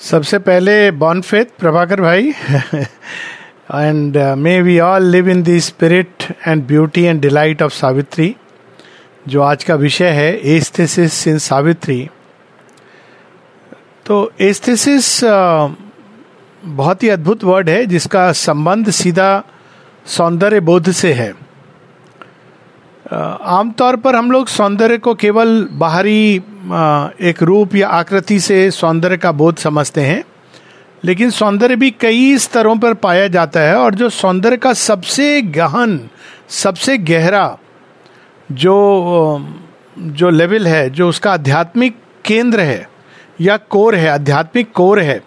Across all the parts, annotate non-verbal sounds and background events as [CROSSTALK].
सबसे पहले born faith Prabhakar भाई। And may we all live in the spirit and beauty and delight of Savitri जो आज का विषय है एस्थेसिस इन सावित्री तो एस्थेसिस uh, बहुत ही अद्भुत वर्ड है जिसका संबंध सीधा सौंदर्य बोध से है। आमतौर पर हम लोग सौंदर्य को केवल बाहरी एक रूप या आकृति से सौंदर्य का बोध समझते हैं, लेकिन सौंदर्य भी कई स्तरों पर पाया जाता है और जो सौंदर्य का सबसे गहन, सबसे गहरा जो जो लेवल है, जो उसका आध्यात्मिक केंद्र है या कोर है, आध्यात्मिक कोर है,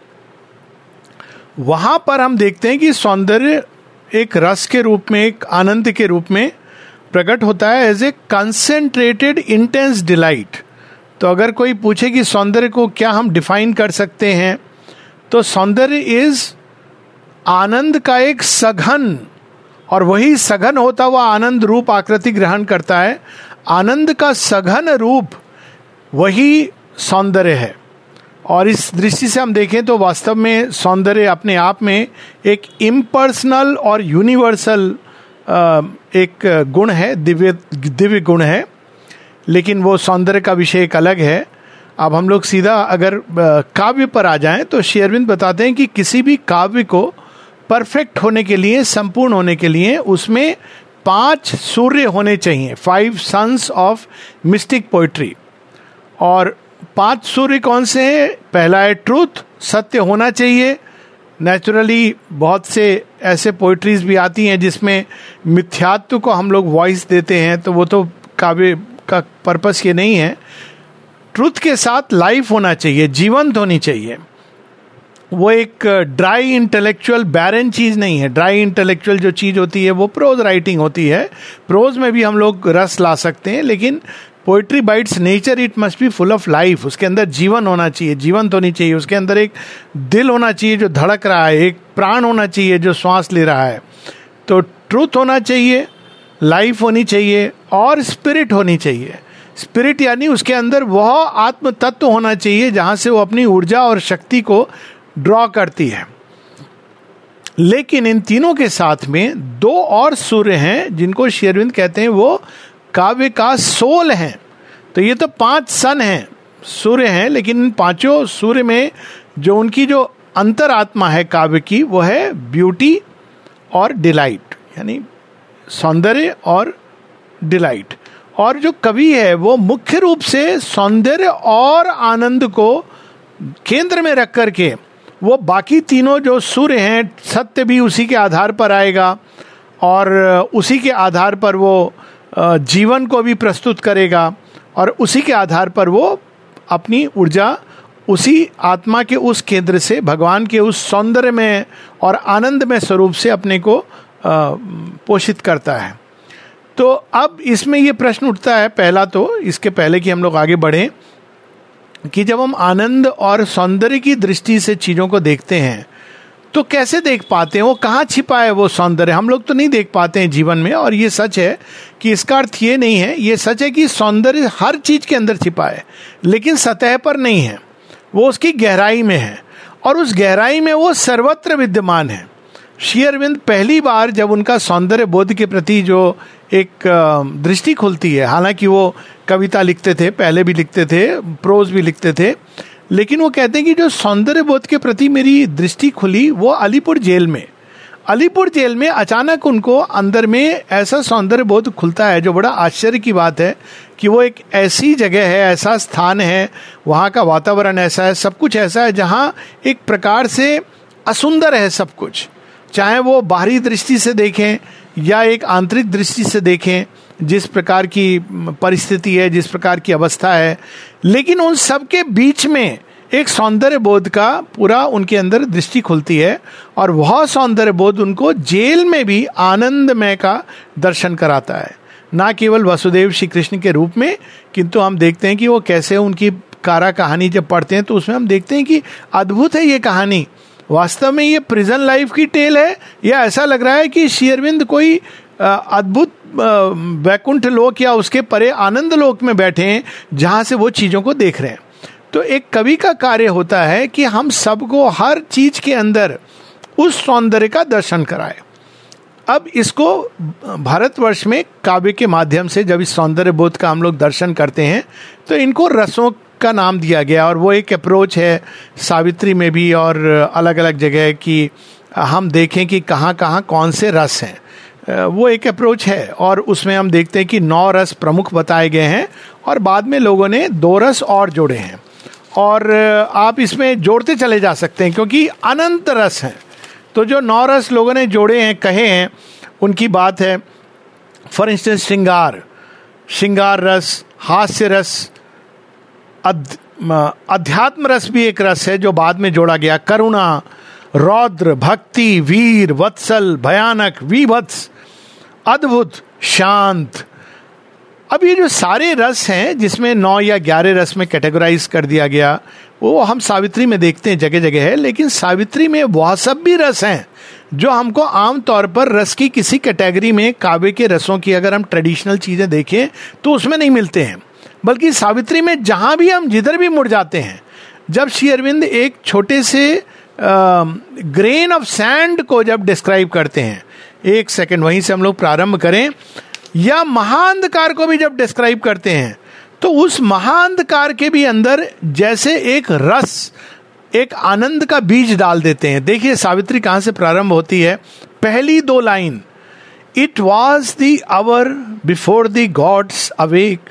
वहाँ पर हम देखते हैं कि सौंदर्य एक रस के रूप में, एक आनंद के रूप में प्रकट होता है as a concentrated intense delight तो अगर कोई पूछे कि सौंदर्य को क्या हम डिफाइन कर सकते हैं तो सौंदर्य इज़ आनंद का एक सघन, और वही सघन होता हुआ आनंद रूप आकृति ग्रहण करता है। आनंद का सघन रूप वही सौंदर्य है। और इस दृष्टि से हम देखें तो वास्तव में सौंदर्य अपने आप में एक इम्पर्सनल और यूनिवर्सल एक गुण है, दिव्य दिव्य गुण है, लेकिन वो सौंदर्य का विषय एक अलग है। अब हम लोग सीधा अगर काव्य पर आ जाएँ तो शेयरविंद बताते हैं कि किसी भी काव्य को परफेक्ट होने के लिए, संपूर्ण होने के लिए उसमें पाँच सूर्य होने चाहिए, five suns of mystic poetry. और पाँच सूर्य कौन से हैं? पहला है ट्रूथ, सत्य होना चाहिए। नेचुरली बहुत से ऐसे पोइट्रीज भी आती हैं जिसमें मिथ्यात्व को हम लोग वॉइस देते हैं तो वो तो काव्य का पर्पस ये नहीं है। ट्रुथ के साथ लाइफ होना चाहिए, जीवंत होनी चाहिए। वो एक ड्राई इंटेलेक्चुअल बैरन चीज़ नहीं है। ड्राई इंटेलेक्चुअल जो चीज़ होती है, वो प्रोज राइटिंग होती है। प्रोज में भी हम लोग रस ला सकते हैं, लेकिन poetry bites nature it must be full of life उसके अंदर जीवन होना चाहिए जीवंत होनी चाहिए। उसके अंदर एक दिल होना चाहिए जो धड़क रहा है, एक प्राण होना चाहिए जो श्वास ले रहा है। तो ट्रूथ होना चाहिए लाइफ होनी चाहिए और स्पिरिट होनी चाहिए। स्पिरिट यानी उसके अंदर वह आत्म तत्व होना चाहिए जहाँ से वो अपनी ऊर्जा और शक्ति को ड्रॉ करती है। लेकिन इन तीनों के साथ में दो और सूर्य हैं जिनको शेरविंद कहते हैं वो काव्य का सोल है। तो ये तो पाँच सन हैं, सूर्य हैं, लेकिन इन पाँचों सूर्य में जो उनकी जो अंतरात्मा है काव्य की, वो है ब्यूटी और डिलाइट, यानी सौंदर्य और डिलाइट। और जो कवि है, वो मुख्य रूप से सौंदर्य और आनंद को केंद्र में रख करके, वो बाकी तीनों जो सूर्य हैं, सत्य भी उसी के आधार पर आएगा, और उसी के आधार पर वो जीवन को भी प्रस्तुत करेगा और उसी के आधार पर वो अपनी ऊर्जा उसी आत्मा के उस केंद्र से, भगवान के उस सौंदर्य में और आनंद में स्वरूप से अपने को पोषित करता है। तो अब इसमें ये प्रश्न उठता है पहला तो इसके पहले कि हम लोग आगे बढ़ें, कि जब हम आनंद और सौंदर्य की दृष्टि से चीज़ों को देखते हैं तो कैसे देख पाते हैं? वो कहाँ छिपा है वो सौंदर्य? हम लोग तो नहीं देख पाते हैं जीवन में, और ये सच है कि इसका अर्थ ये नहीं है, ये सच है कि सौंदर्य हर चीज़ के अंदर छिपा है, लेकिन सतह पर नहीं है। वो उसकी गहराई में है, और उस गहराई में वो सर्वत्र विद्यमान है। शेयरविंद पहली बार जब उनका सौंदर्य बोध के प्रति जो एक दृष्टि खुलती है, हालाँकि वो कविता लिखते थे, पहले भी लिखते थे, प्रोज भी लिखते थे लेकिन वो कहते हैं कि जो सौंदर्य बोध के प्रति मेरी दृष्टि खुली, वो अलीपुर जेल में। अलीपुर जेल में अचानक उनको अंदर में ऐसा सौंदर्य बोध खुलता है, जो बड़ा आश्चर्य की बात है कि वो एक ऐसी जगह है, ऐसा स्थान है, वहाँ का वातावरण ऐसा है, सब कुछ ऐसा है, जहाँ एक प्रकार से असुंदर है सब कुछ। चाहे वो बाहरी दृष्टि से देखें या एक आंतरिक दृष्टि से देखें जिस प्रकार की परिस्थिति है, जिस प्रकार की अवस्था है, लेकिन उन सब के बीच में एक सौंदर्य बोध का पूरा उनके अंदर दृष्टि खुलती है और वह सौंदर्य बोध उनको जेल में भी आनंदमय का दर्शन कराता है। ना केवल वसुदेव श्री कृष्ण के रूप में, किंतु हम देखते हैं कि वो कैसे उनकी कारा कहानी जब पढ़ते हैं तो उसमें हम देखते हैं कि अद्भुत है ये कहानी। वास्तव में ये प्रिजन लाइफ की टेल है। या ऐसा लग रहा है कि शेयरविंद कोई अद्भुत वैकुंठ लोक या उसके परे आनंद लोक में बैठे हैं, जहाँ से वो चीज़ों को देख रहे हैं। तो एक कवि का कार्य होता है कि हम सबको हर चीज़ के अंदर उस सौंदर्य का दर्शन कराए। अब इसको भारतवर्ष में काव्य के माध्यम से जब इस सौंदर्य बोध का हम लोग दर्शन करते हैं तो इनको रसों का नाम दिया गया और वो एक अप्रोच है सावित्री में भी और अलग अलग जगह की हम देखें कि कहाँ कहाँ कौन से रस हैं। वो एक अप्रोच है और उसमें हम देखते हैं कि नौ रस प्रमुख बताए गए हैं और बाद में लोगों ने दो रस और जोड़े हैं। और आप इसमें जोड़ते चले जा सकते हैं क्योंकि अनंत रस हैं। तो जो नौ रस लोगों ने जोड़े हैं, कहे हैं, उनकी बात है फॉर इंस्टेंस श्रृंगार। श्रृंगार रस, हास्य रस अध्यात्म रस भी एक रस है जो बाद में जोड़ा गया। करुणा, रौद्र, भक्ति, वीर, वत्सल, भयानक, विभत्स अद्भुत, शांत। अब ये जो सारे रस हैं, जिसमें नौ या ग्यारह रस में कैटेगराइज कर दिया गया, वो हम सावित्री में देखते हैं जगह जगह है, लेकिन सावित्री में वह सब भी रस हैं, जो हमको आम तौर पर रस की किसी कैटेगरी में काव्य के रसों की अगर हम ट्रेडिशनल चीज़ें देखें तो उसमें नहीं मिलते हैं। बल्कि सावित्री में जहाँ भी हम, जिधर भी मुड़ जाते हैं, जब श्री अरविंद एक छोटे से ग्रेन ऑफ़ सैंड को जब डिस्क्राइब करते हैं एक सेकंड, वहीं से हम लोग प्रारंभ करें। या महाअंधकार को भी जब डिस्क्राइब करते हैं तो उस महाअंधकार के भी अंदर जैसे एक रस, एक आनंद का बीज डाल देते हैं। देखिए, सावित्री कहाँ से प्रारंभ होती है? पहली दो line it was the hour before the gods awake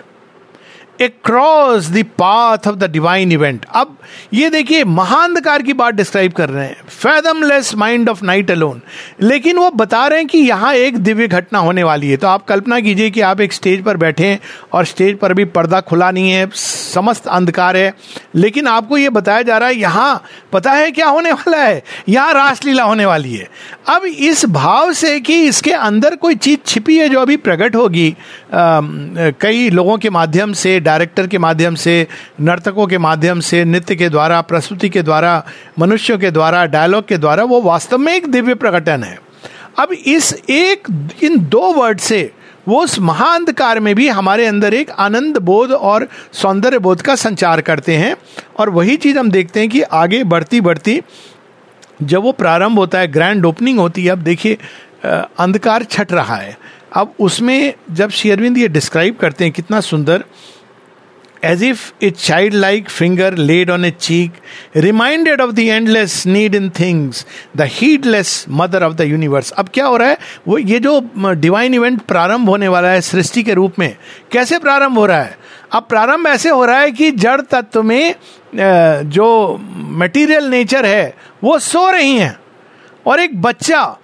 cross the path of the divine event अब ये देखिए महाअंधकार की बात डिस्क्राइब कर रहे हैं। Fathomless mind of night alone लेकिन वो बता रहे हैं कि यहाँ एक दिव्य घटना होने वाली है। तो आप कल्पना कीजिए कि आप एक स्टेज पर बैठे हैं और स्टेज पर भी पर्दा खुला नहीं है, समस्त अंधकार है। लेकिन आपको ये बताया जा रहा है, यहाँ पता है क्या होने वाला है? यहाँ रासलीला होने वाली है। अब इस भाव से कि इसके अंदर कोई चीज़ छिपी है जो अभी प्रकट होगी कई लोगों के माध्यम से, डायरेक्टर के माध्यम से, नर्तकों के माध्यम से, नृत्य के द्वारा, प्रस्तुति के द्वारा, मनुष्यों के द्वारा डायलॉग के द्वारा, वो वास्तव में एक दिव्य प्रकटन है। अब इस एक, इन दो वर्ड से वो उस महाअंधकार में भी हमारे अंदर एक आनंद बोध और सौंदर्य बोध का संचार करते हैं। और वही चीज़ हम देखते हैं कि आगे बढ़ती बढ़ती जब वो प्रारंभ होता है ग्रैंड ओपनिंग होती है, अब देखिए अंधकार छट रहा है। अब उसमें जब शेयरविंद ये डिस्क्राइब करते हैं, कितना सुंदर as if a childlike finger laid on a cheek, reminded of the endless need in things, the heedless mother of the universe. अब क्या हो रहा है? वो ये जो डिवाइन इवेंट प्रारंभ होने वाला है सृष्टि के रूप में कैसे प्रारंभ हो रहा है? अब प्रारंभ ऐसे हो रहा है कि जड़ तत्व में जो मटेरियल नेचर है वो सो रही हैं। और एक बच्चा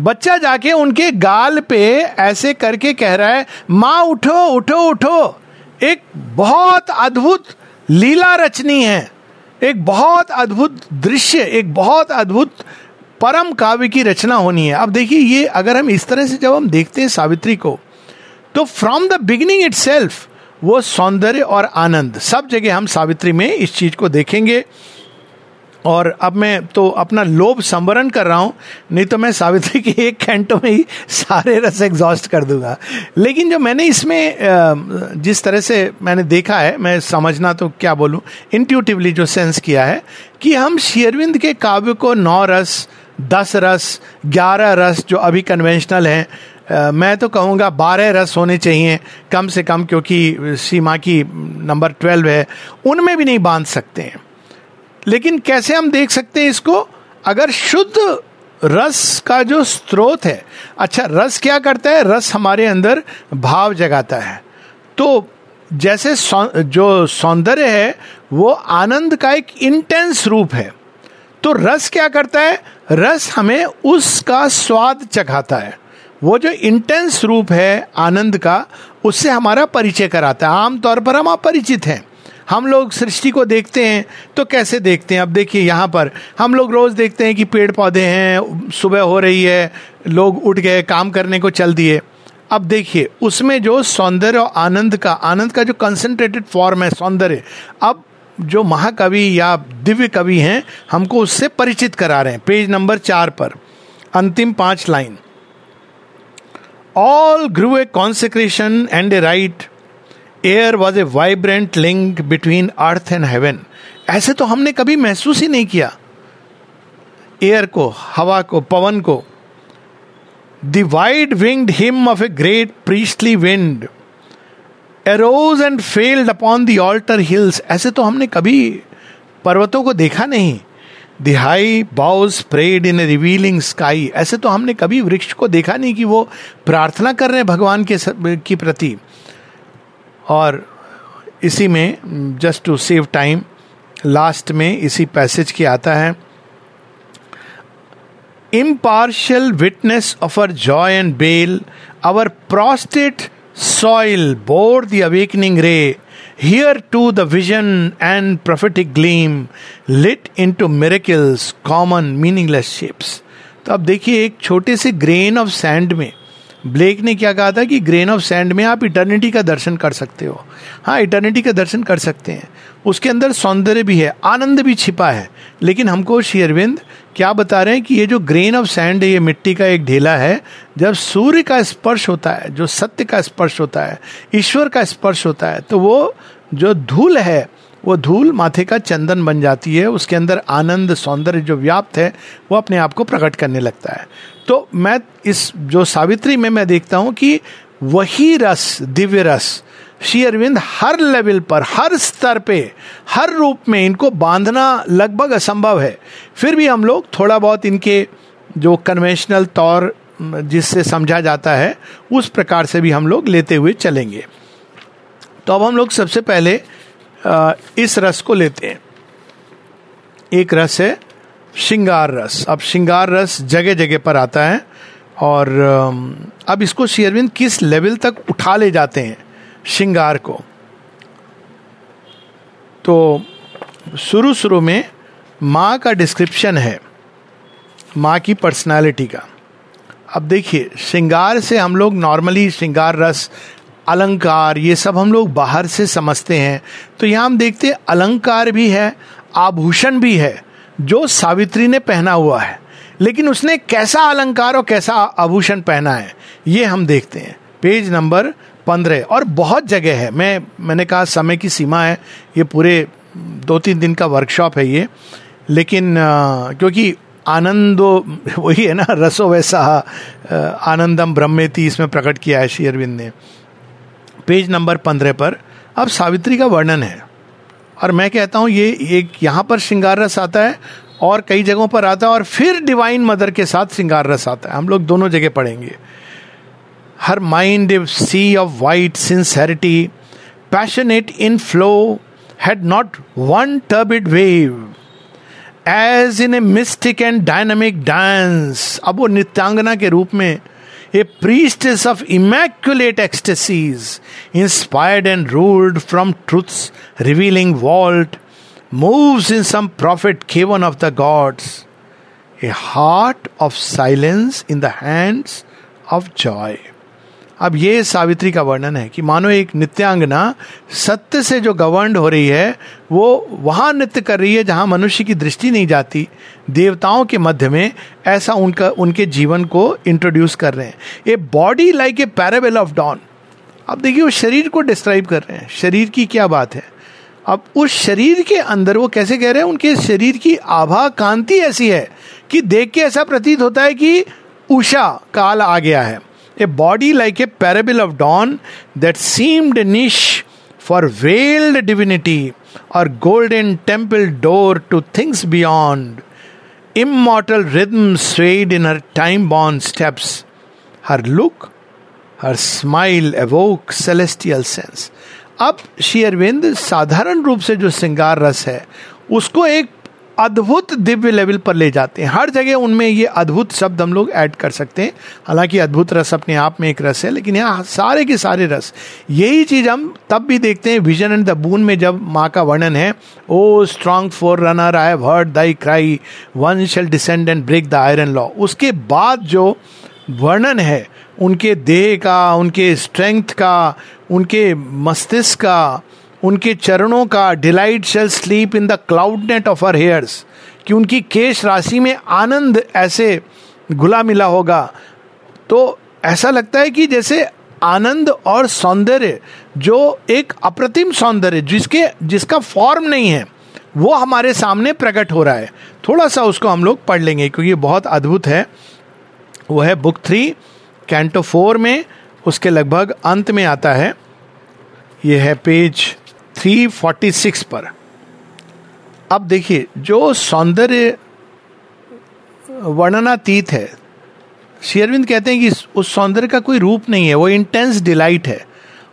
बच्चा जाके उनके गाल पे ऐसे करके कह रहा है माँ उठो उठो उठो। एक बहुत अद्भुत लीला रचनी है। एक बहुत अद्भुत दृश्य, एक बहुत अद्भुत परम काव्य की रचना होनी है। अब देखिए, ये अगर हम इस तरह से जब हम देखते हैं सावित्री को तो from the beginning itself वो सौंदर्य और आनंद, सब जगह हम सावित्री में इस चीज़ को देखेंगे। और अब मैं तो अपना लोभ संवरण कर रहा हूँ, नहीं तो मैं सावित्री के एक घंटों में ही सारे रस एग्जॉस्ट कर दूँगा। लेकिन जो मैंने इसमें जिस तरह से मैंने देखा है, मैं समझना तो क्या बोलूँ इंट्यूटिवली जो सेंस किया है, कि हम शेरविंद के काव्य को नौ रस, दस रस, ग्यारह रस जो अभी कन्वेंशनल हैं मैं तो कहूँगा बारह रस होने चाहिए, कम से कम क्योंकि सीमा की नंबर ट्वेल्व है, उनमें भी नहीं बाँध सकते हैं। लेकिन कैसे हम देख सकते हैं इसको? अगर शुद्ध रस का जो स्रोत है अच्छा रस क्या करता है? रस हमारे अंदर भाव जगाता है। तो जैसे जो सौंदर्य है, वो आनंद का एक इंटेंस रूप है। तो रस क्या करता है? रस हमें उसका स्वाद चखाता है। वो जो इंटेंस रूप है, आनंद का, उससे हमारा परिचय कराता है। आमतौर पर हम अपरिचित हैं। हम लोग सृष्टि को देखते हैं तो कैसे देखते हैं? अब देखिए यहाँ पर, हम लोग रोज देखते हैं कि पेड़ पौधे हैं, सुबह हो रही है, लोग उठ गए, काम करने को चल दिए। अब देखिए, उसमें जो सौंदर्य और आनंद का आनंद का जो कंसंट्रेटेड फॉर्म है, सौंदर्य, अब जो महाकवि या दिव्य कवि हैं, हमको उससे परिचित करा रहे हैं। पेज नंबर चार पर, अंतिम पाँच line. All grew a consecration and a rite air was a vibrant link between earth and heaven ऐसे तो हमने कभी महसूस ही नहीं किया। एयर को, हवा को, पवन को। The wide winged hymn of a great priestly wind arose and failed upon the altar hills ऐसे तो हमने कभी पर्वतों को देखा नहीं। The high prayed in a revealing sky ऐसे तो हमने कभी वृक्ष को देखा नहीं कि वो प्रार्थना कर रहे हैं भगवान के की प्रति। और इसी में just to save time last में इसी पैसेज के आता है impartial witness of our joy and bale our prostrate soil bore the awakening ray here too the vision and prophetic gleam lit into miracles common meaningless shapes तो अब देखिए, एक छोटे से ग्रेन ऑफ़ सैंड में ब्लेक ने क्या कहा था कि ग्रेन ऑफ़ सैंड में आप इटर्निटी का दर्शन कर सकते हो। हाँ इटर्निटी का दर्शन कर सकते हैं। उसके अंदर सौंदर्य भी है, आनंद भी छिपा है। लेकिन हमको शेयरविंद क्या बता रहे हैं कि ये जो ग्रेन ऑफ़ सैंड है, ये मिट्टी का एक ढेला है, जब सूर्य का स्पर्श होता है, जो सत्य का स्पर्श होता है, ईश्वर का स्पर्श होता है तो वो जो धूल है, वो धूल माथे का चंदन बन जाती है, उसके अंदर आनंद, सौंदर्य जो व्याप्त है, वो अपने आप को प्रकट करने लगता है। तो मैं इस, जो सावित्री में मैं देखता हूँ कि वही रस, दिव्य रस, श्री अरविंद हर लेवल पर, हर स्तर पे, हर रूप में इनको बांधना लगभग असंभव है। फिर भी हम लोग थोड़ा बहुत इनके जो कन्वेंशनल तौर, जिससे समझा जाता है, उस प्रकार से भी हम लोग लेते हुए चलेंगे। तो अब हम लोग सबसे पहले इस रस को लेते हैं। एक रस है श्रृंगार रस। अब श्रृंगार रस जगह जगह पर आता है और अब इसको शेयरविंद किस लेवल तक उठा ले जाते हैं श्रृंगार को? तो शुरू शुरू में माँ का डिस्क्रिप्शन है, माँ की पर्सनालिटी का। अब देखिए, श्रृंगार से हम लोग नॉर्मली श्रृंगार रस, अलंकार, ये सब हम लोग बाहर से समझते हैं। तो यहाँ हम देखते हैं अलंकार भी है, आभूषण भी है। जो सावित्री ने पहना हुआ है। लेकिन उसने कैसा अलंकार और कैसा आभूषण पहना है ये हम देखते हैं। पेज नंबर पंद्रह। और बहुत जगह है। मैं मैंने कहा समय की सीमा है। ये पूरे दो तीन दिन का वर्कशॉप है ये। लेकिन आ, क्योंकि आनंदो वही है ना रसो वैसा आनंदम ब्रह्मेति इसमें प्रकट किया है श्री अरविंद ने। पेज नंबर पंद्रह पर अब सावित्री का वर्णन है। और मैं कहता हूँ, ये एक यहाँ पर श्रृंगार रस आता है और कई जगहों पर आता है और फिर डिवाइन मदर के साथ श्रृंगार रस आता है। हम लोग दोनों जगह पढ़ेंगे। Her mind sea of white sincerity passionate in flow had not one turb turbid wave as in a mystic and dynamic dance अब वो नित्यांगना के रूप में a priestess of immaculate ecstasies, inspired and ruled from truth's revealing vault, moves in some prophet caven of the gods, a heart of silence in the hands of joy. अब ये सावित्री का वर्णन है कि मानो एक नित्यांगना सत्य से जो गवर्न हो रही है वो वहाँ नृत्य कर रही है जहाँ मनुष्य की दृष्टि नहीं जाती देवताओं के मध्य में ऐसा उनका, उनके जीवन को इंट्रोड्यूस कर रहे हैं। A body like a parable of dawn अब देखिए, वो शरीर को डिस्क्राइब कर रहे हैं। शरीर की क्या बात है? अब उस शरीर के अंदर वो कैसे कह रहे हैं? उनके शरीर की आभा कांति ऐसी है कि देख के ऐसा प्रतीत होता है कि उषा काल आ गया है। A body like a parable of dawn that seemed niche for veiled divinity or golden temple door to things beyond. Immortal rhythm swayed in her time born steps. Her look, her smile evoke celestial sense. अब श्री अरविंद साधारण रूप से जो श्रृंगार रस है उसको एक अद्भुत दिव्य लेवल पर ले जाते हैं। हर जगह उनमें ये अद्भुत शब्द हम लोग ऐड कर सकते हैं। हालाँकि अद्भुत रस अपने आप में एक रस है, लेकिन यहाँ सारे के सारे रस। यही चीज़ हम तब भी देखते हैं विजन एंड द बून में जब माँ का वर्णन है, O strong forerunner I heard thy cry one shall descend and break the iron law उसके बाद जो वर्णन है, उनके देह का, उनके स्ट्रेंथ का, उनके मस्तिष्क का उनके चरणों का delight shall sleep in the cloud net of her hairs कि उनकी केश राशि में आनंद ऐसे घुला मिला होगा। तो ऐसा लगता है कि जैसे आनंद और सौंदर्य, जो एक अप्रतिम सौंदर्य, जिसके, जिसका फॉर्म नहीं है, वो हमारे सामने प्रकट हो रहा है। थोड़ा सा उसको हम लोग पढ़ लेंगे, क्योंकि बहुत अद्भुत है। वो है बुक थ्री, कैंटो फोर में, उसके लगभग अंत में आता है। ये है पेज थ्री फोर्टी सिक्स पर। अब देखिए, जो सौंदर्य वर्णनातीत है शेयरविंद कहते हैं कि उस सौंदर्य का कोई रूप नहीं है, वो इंटेंस डिलाइट है।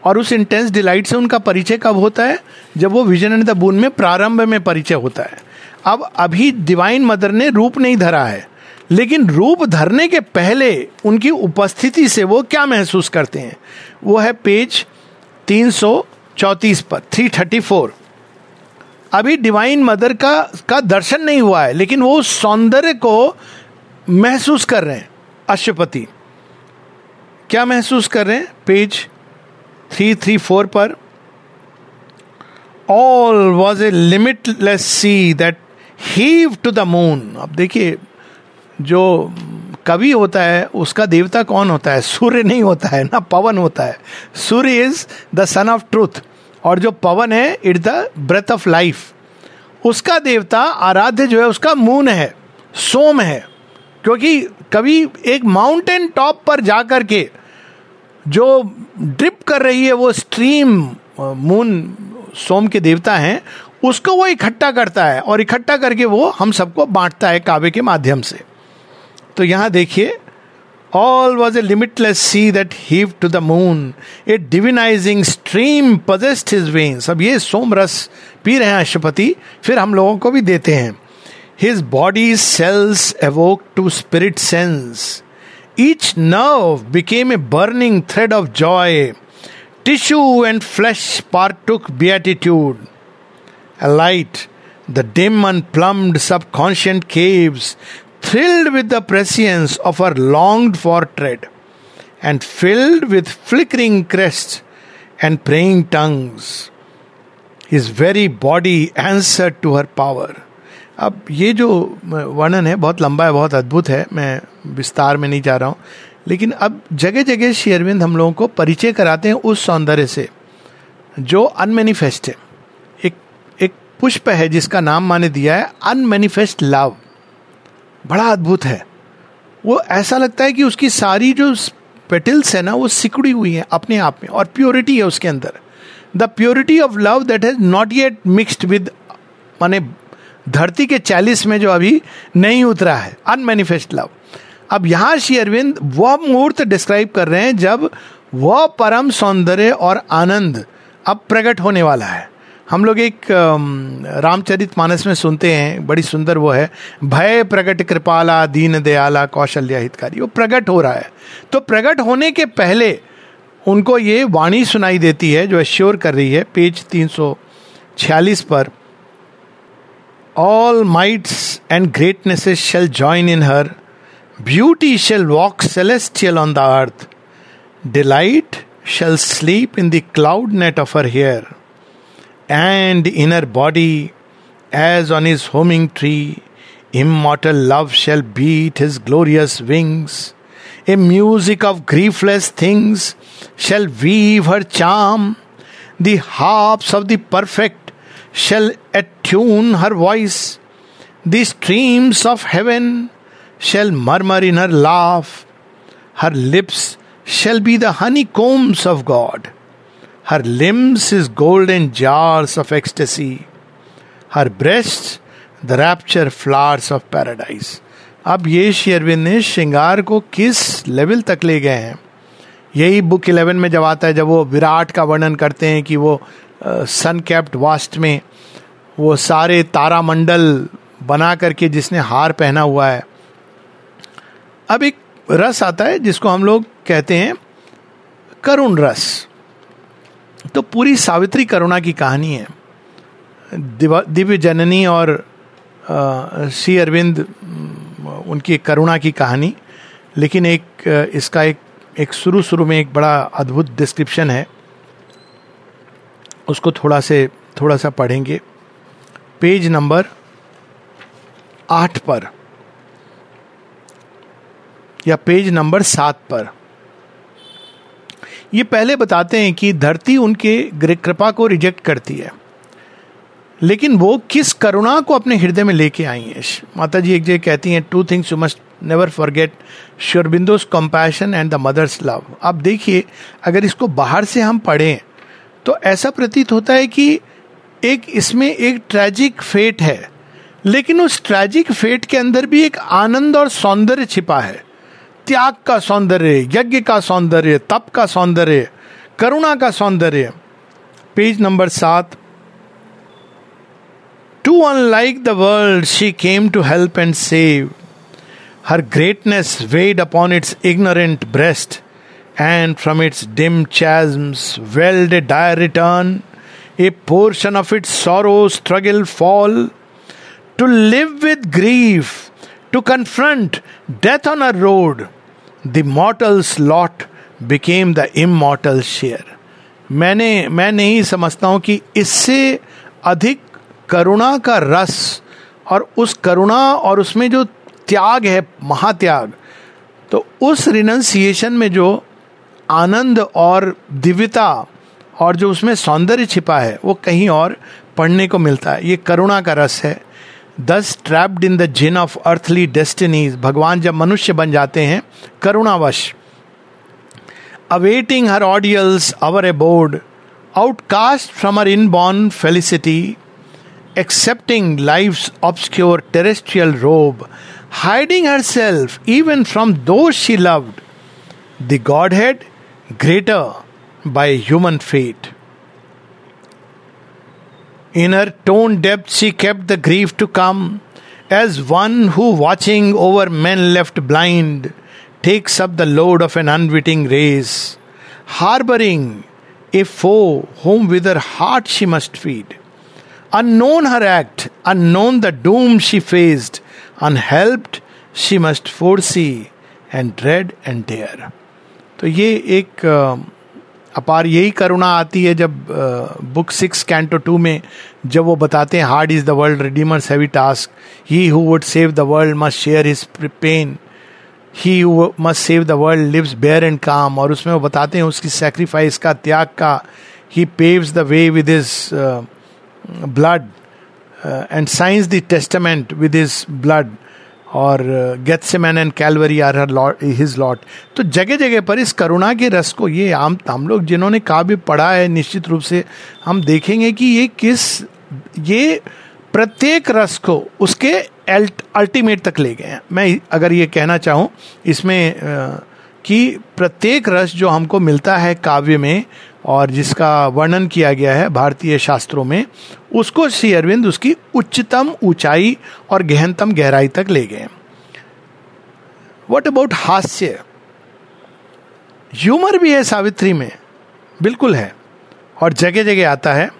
और उस इंटेंस डिलाइट से उनका परिचय कब होता है? जब वो विजन एंड द बून में प्रारंभ में परिचय होता है। अब अभी डिवाइन मदर ने रूप नहीं धरा है, लेकिन रूप धरने के पहले उनकी उपस्थिति से वो क्या महसूस करते हैं? वो है पेज तीन सौ पर 334 अभी डिवाइन मदर का का दर्शन नहीं हुआ है, लेकिन वो सौंदर्य को महसूस कर रहे हैं, अश्वपति। क्या महसूस कर रहे हैं? पेज थ्री थ्री फोर पर all was a limitless sea that heaved to the moon अब देखिए, जो कवि होता है, उसका देवता कौन होता है? सूर्य नहीं होता है ना, पवन होता है। सूर्य is the sun of truth और जो पवन है it the breath of life उसका देवता आराध्य जो है, उसका मून है, सोम है। क्योंकि कभी एक माउंटेन टॉप पर जाकर के जो ड्रिप कर रही है, वो स्ट्रीम मून सोम के देवता हैं, उसको वो इकट्ठा करता है। और इकट्ठा करके वो हम सबको बांटता है काव्य के माध्यम से। तो यहाँ देखिए all was a limitless sea that heaved to the moon a divinising stream possessed his veins अब ये सोम रस पी रहे हैं अशुपति फिर हम लोगों को भी देते हैं। His body cells awoke to spirit sense each nerve became a burning thread of joy tissue and flesh partook beatitude a light, the dim unplumbed subconscient caves thrilled with the prescience of her longed for tread, and filled with flickering crests and praying tongues. His very body answered to her power. अब ये जो वर्णन है बहुत लंबा है बहुत अद्भुत है मैं विस्तार में नहीं जा रहा हूँ लेकिन अब जगह जगह शेयरविंद हम लोगों को परिचय कराते हैं उस सौंदर्य से जो अनमेनिफेस्ट है एक एक पुष्प है जिसका नाम माने दिया है अनमेनिफेस्ट लव बड़ा अद्भुत है। वो ऐसा लगता है कि उसकी सारी जो पेटल्स है ना, वो सिकुड़ी हुई है अपने आप में और प्योरिटी है उसके अंदर। The purity of love that has not yet mixed with माने धरती के चालीस में जो अभी नहीं उतरा है। अनमेनिफेस्ट लव अब यहाँ श्री अरविंद वह मुहूर्त डिस्क्राइब कर रहे हैं जब वह परम सौंदर्य और आनंद अब प्रकट होने वाला है। हम लोग एक रामचरित मानस में सुनते हैं, बड़ी सुंदर वो है, भय प्रकट कृपाला, दीन दयाला, कौशल्या हितकारी। वो प्रकट हो रहा है। तो प्रकट होने के पहले उनको ये वाणी सुनाई देती है, जो एश्योर कर रही है, पेज तीन सौ छियालीस पर all mights and greatnesses shall join in her beauty shall walk celestial on the earth delight shall sleep in the cloud net of her hair and inner body as on his homing tree. Immortal love shall beat his glorious wings. A music of griefless things shall weave her charm. The harps of the perfect shall attune her voice. The streams of heaven shall murmur in her laugh. Her lips shall be the honeycombs of God. Her limbs is golden jars of ecstasy. Her breasts, the rapture flowers of paradise. अब ये शेरविंद ने श्रृंगार को किस level तक ले गए हैं यही बुक इलेवन में जब आता है, जब वो विराट का वर्णन करते हैं कि वो सन कैप्ट वास्ट में वो सारे तारामंडल बना करके जिसने हार पहना हुआ है अब एक रस आता है जिसको हम लोग कहते हैं करुण रस तो पूरी सावित्री करुणा की कहानी है। दिव्य जननी और श्री अरविंद उनकी करुणा की कहानी। लेकिन एक, इसका एक एक शुरू शुरू में एक बड़ा अद्भुत डिस्क्रिप्शन है। उसको थोड़ा से, थोड़ा सा पढ़ेंगे। पेज नंबर आठ पर, या पेज नंबर सात पर। ये पहले बताते हैं कि धरती उनके कृपा को रिजेक्ट करती है। लेकिन वो किस करुणा को अपने हृदय में लेके आई है? माता जी एक जगह कहती हैं two things you must never forget Sri Aurobindo's compassion and the mother's love आप देखिए, अगर इसको बाहर से हम पढ़ें तो ऐसा प्रतीत होता है कि एक इसमें एक ट्रेजिक फेट है, लेकिन उस ट्रेजिक फेट के अंदर भी एक आनंद और सौंदर्य छिपा है। त्याग का सौंदर्य, यज्ञ का सौंदर्य, तप का सौंदर्य, करुणा का सौंदर्य। पेज नंबर सात। Too unlike the world she came to help and save her greatness weighed upon its ignorant breast and from its dim chasms welled a dire return a portion of its sorrow struggle fall to live with grief to confront death on a road the mortal's lot became the immortal share मैंने, मैं नहीं समझता हूँ कि इससे अधिक करुणा का रस और उस करुणा और उसमें जो त्याग है, महात्याग तो उस रिनंसिएशन में जो आनंद और दिव्यता और जो उसमें सौंदर्य छिपा है, वो कहीं और पढ़ने को मिलता है। ये करुणा का रस है। Thus trapped in the gin of earthly destiny भगवान जब मनुष्य बन जाते हैं करुणावश awaiting her ordeal's hour abode outcast from her inborn felicity accepting life obscure terrestrial robe hiding herself even from those she loved the godhead greater by human fate In her tone depth, she kept the grief to come, as one who, watching over men left blind, takes up the load of an unwitting race, harboring a foe whom with her heart she must feed. Unknown her act, unknown the doom she faced, unhelped she must foresee and dread and dare. तो ये एक अपार यही करुणा आती है जब book six canto two में जब वो बताते हैं hard is the world redeemer's heavy task he who would save the world must share his pain he must save the world lives bear and calm और उसमें वो बताते हैं उसकी सेक्रीफाइस का, त्याग का. He paves the way with his blood and signs the the with his blood. और Gethsemane and Calvary are her lot his lot तो जगह जगह पर इस करुणा के रस को ये आम, हम लोग जिन्होंने काव्य पढ़ा है, निश्चित रूप से हम देखेंगे कि ये किस, ये प्रत्येक रस को उसके अल्टीमेट तक ले गए हैं। मैं अगर ये कहना चाहूँ, इसमें कि प्रत्येक रस जो हमको मिलता है काव्य में और जिसका वर्णन किया गया है भारतीय शास्त्रों में, उसको श्री अरविंद उसकी उच्चतम ऊंचाई और गहनतम गहराई तक ले गए। वट अबाउट हास्य? ह्यूमर भी है सावित्री में, बिल्कुल है, और जगह जगह आता है,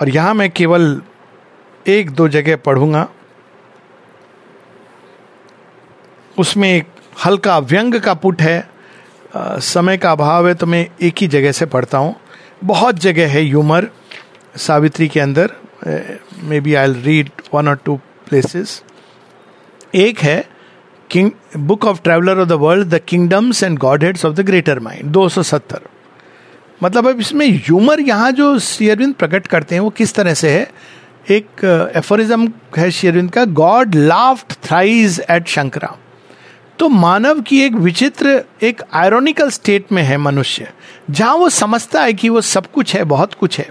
और यहाँ मैं केवल एक दो जगह पढ़ूँगा। उसमें एक हल्का व्यंग का पुट है समय का अभाव है तो मैं एक ही जगह से पढ़ता हूँ। बहुत जगह है यूमर, सावित्री के अंदर। Maybe I read one or two places एक है king book of traveller of the world the kingdoms and godheads of the greater mind दो सौ सत्तर। मतलब अब इसमें ह्यूमर यहाँ जो शेयरविंद प्रकट करते हैं वो किस तरह से है? एक एफोरिज्म है शेयरविंद का God laughed thrice at Shankara तो मानव की एक विचित्र, एक आयरोनिकल स्टेट में है मनुष्य। जहाँ वो समझता है कि वो सब कुछ है, बहुत कुछ है।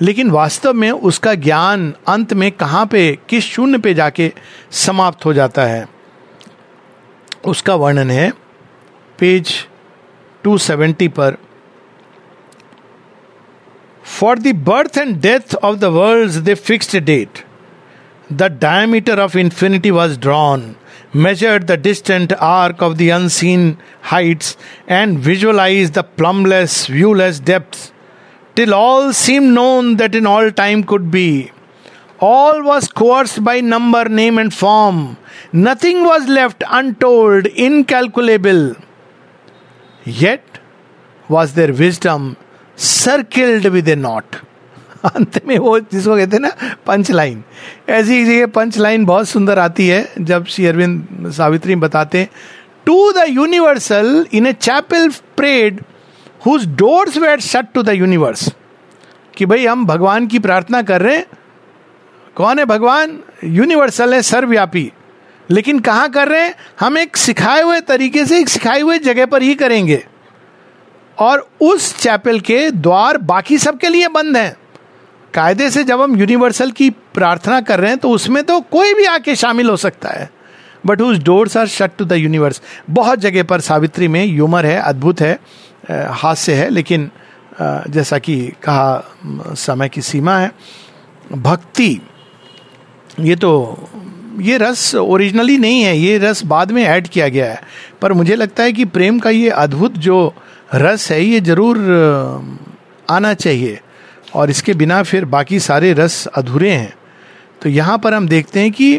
लेकिन वास्तव में उसका ज्ञान अंत में कहाँ पे, किस शून्य पे जाके समाप्त हो जाता है, उसका वर्णन है पेज 270 पर। For the birth and death of the world they fixed date the diameter of infinity was drawn measured the distant arc of the unseen heights, and visualized the plumbless, viewless depths, till all seemed known that in all time could be. All was coerced by number, name, and form. Nothing was left untold, incalculable. Yet was their wisdom circled with a knot. अंत में वो जिसको कहते हैं ना punch line ऐसी ये punch line बहुत सुंदर आती है, जब श्री अरविंद सावित्री बताते to the universal in a chapel prayed whose doors were shut to the universe कि भाई हम भगवान की प्रार्थना कर रहे हैं। कौन है भगवान? यूनिवर्सल है, सर्वव्यापी। लेकिन कहाँ कर रहे हैं? हम एक सिखाए हुए तरीके से एक सिखाए हुए जगह पर ही करेंगे। और उस चैपल के द्वार बाकी सबके लिए बंद हैं। कायदे से जब हम यूनिवर्सल की प्रार्थना कर रहे हैं तो उसमें तो कोई भी आके शामिल हो सकता है। बट उस doors are shut to the universe बहुत जगह पर सावित्री में ह्यूमर है, अद्भुत है हास्य है, लेकिन जैसा कि कहा समय की सीमा है। भक्ति, ये तो ये रस ओरिजिनली नहीं है, ये रस बाद में ऐड किया गया है। पर मुझे लगता है कि प्रेम का ये अद्भुत जो रस है, ये ज़रूर आना चाहिए। और इसके बिना फिर बाकी सारे रस अधूरे हैं। तो यहाँ पर हम देखते हैं कि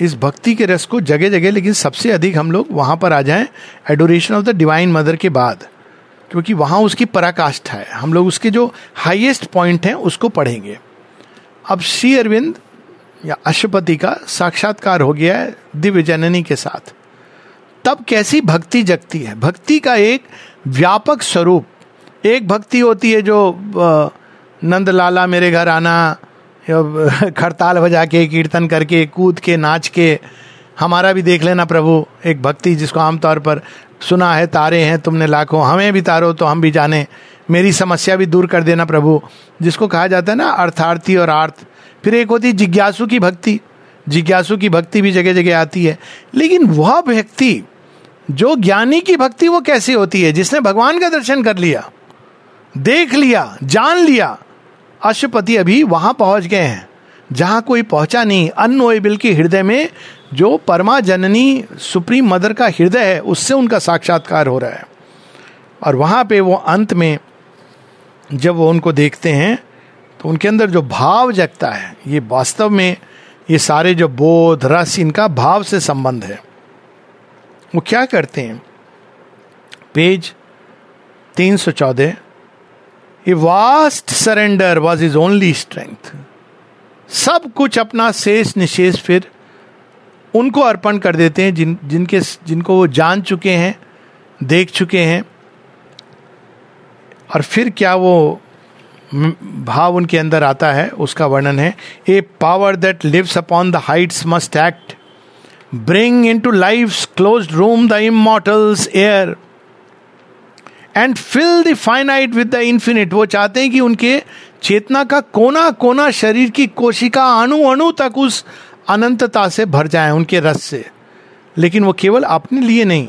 इस भक्ति के रस को जगह जगह लेकिन सबसे अधिक हम लोग वहाँ पर आ जाएँ adoration of the divine mother के बाद, क्योंकि वहाँ उसकी पराकाष्ठा है। हम लोग उसके जो हाईएस्ट पॉइंट हैं, उसको पढ़ेंगे। अब श्री अरविंद या अशुपति का साक्षात्कार हो गया है दिव्य जननी के साथ। तब कैसी भक्ति जगती है? भक्ति का एक व्यापक स्वरूप एक भक्ति होती है जो नंद लाला मेरे घर आना खड़ताल [LAUGHS] बजा के, कीर्तन करके, कूद के, नाच के, हमारा भी देख लेना प्रभु, एक भक्ति जिसको आमतौर पर सुना है, तारे हैं तुमने लाखों, हमें भी तारो तो हम भी जाने, मेरी समस्या भी दूर कर देना प्रभु, जिसको कहा जाता है ना, अर्थार्थी और आर्थ, फिर एक होती जिज्ञासु की भक्ति, जिज्ञासु की भक्ति भी जगह जगह आती है, लेकिन वह व्यक्ति, जो ज्ञानी की भक्ति वो कैसी होती है, जिसने भगवान का दर्शन कर लिया देख लिया, जान लिया। अशुपति अभी वहाँ पहुँच गए हैं। जहाँ कोई पहुँचा नहीं अनोएबल के हृदय में जो परमा जननी सुप्रीम मदर का हृदय है, उससे उनका साक्षात्कार हो रहा है। और वहाँ पे वो अंत में, जब वो उनको देखते हैं तो उनके अंदर जो भाव जगता है, ये वास्तव में ये सारे जो बोध, रस, इनका भाव से संबंध है। वो क्या करते हैं? पेज तीन सौ चौदह vast surrender was his only strength सब कुछ अपना शेष निशेष फिर उनको अर्पण कर देते हैं, जिन, जिनके, जिनको वो जान चुके हैं, देख चुके हैं। और फिर क्या वो भाव उनके अंदर आता है, उसका वर्णन है a power that lives upon the heights must act bring into life's closed room the immortal's air and fill the finite with the infinite वो चाहते हैं कि उनके चेतना का कोना कोना शरीर की कोशिका अणु अणु तक उस अनंतता से भर जाए, उनके रस से। लेकिन वो केवल अपने लिए नहीं।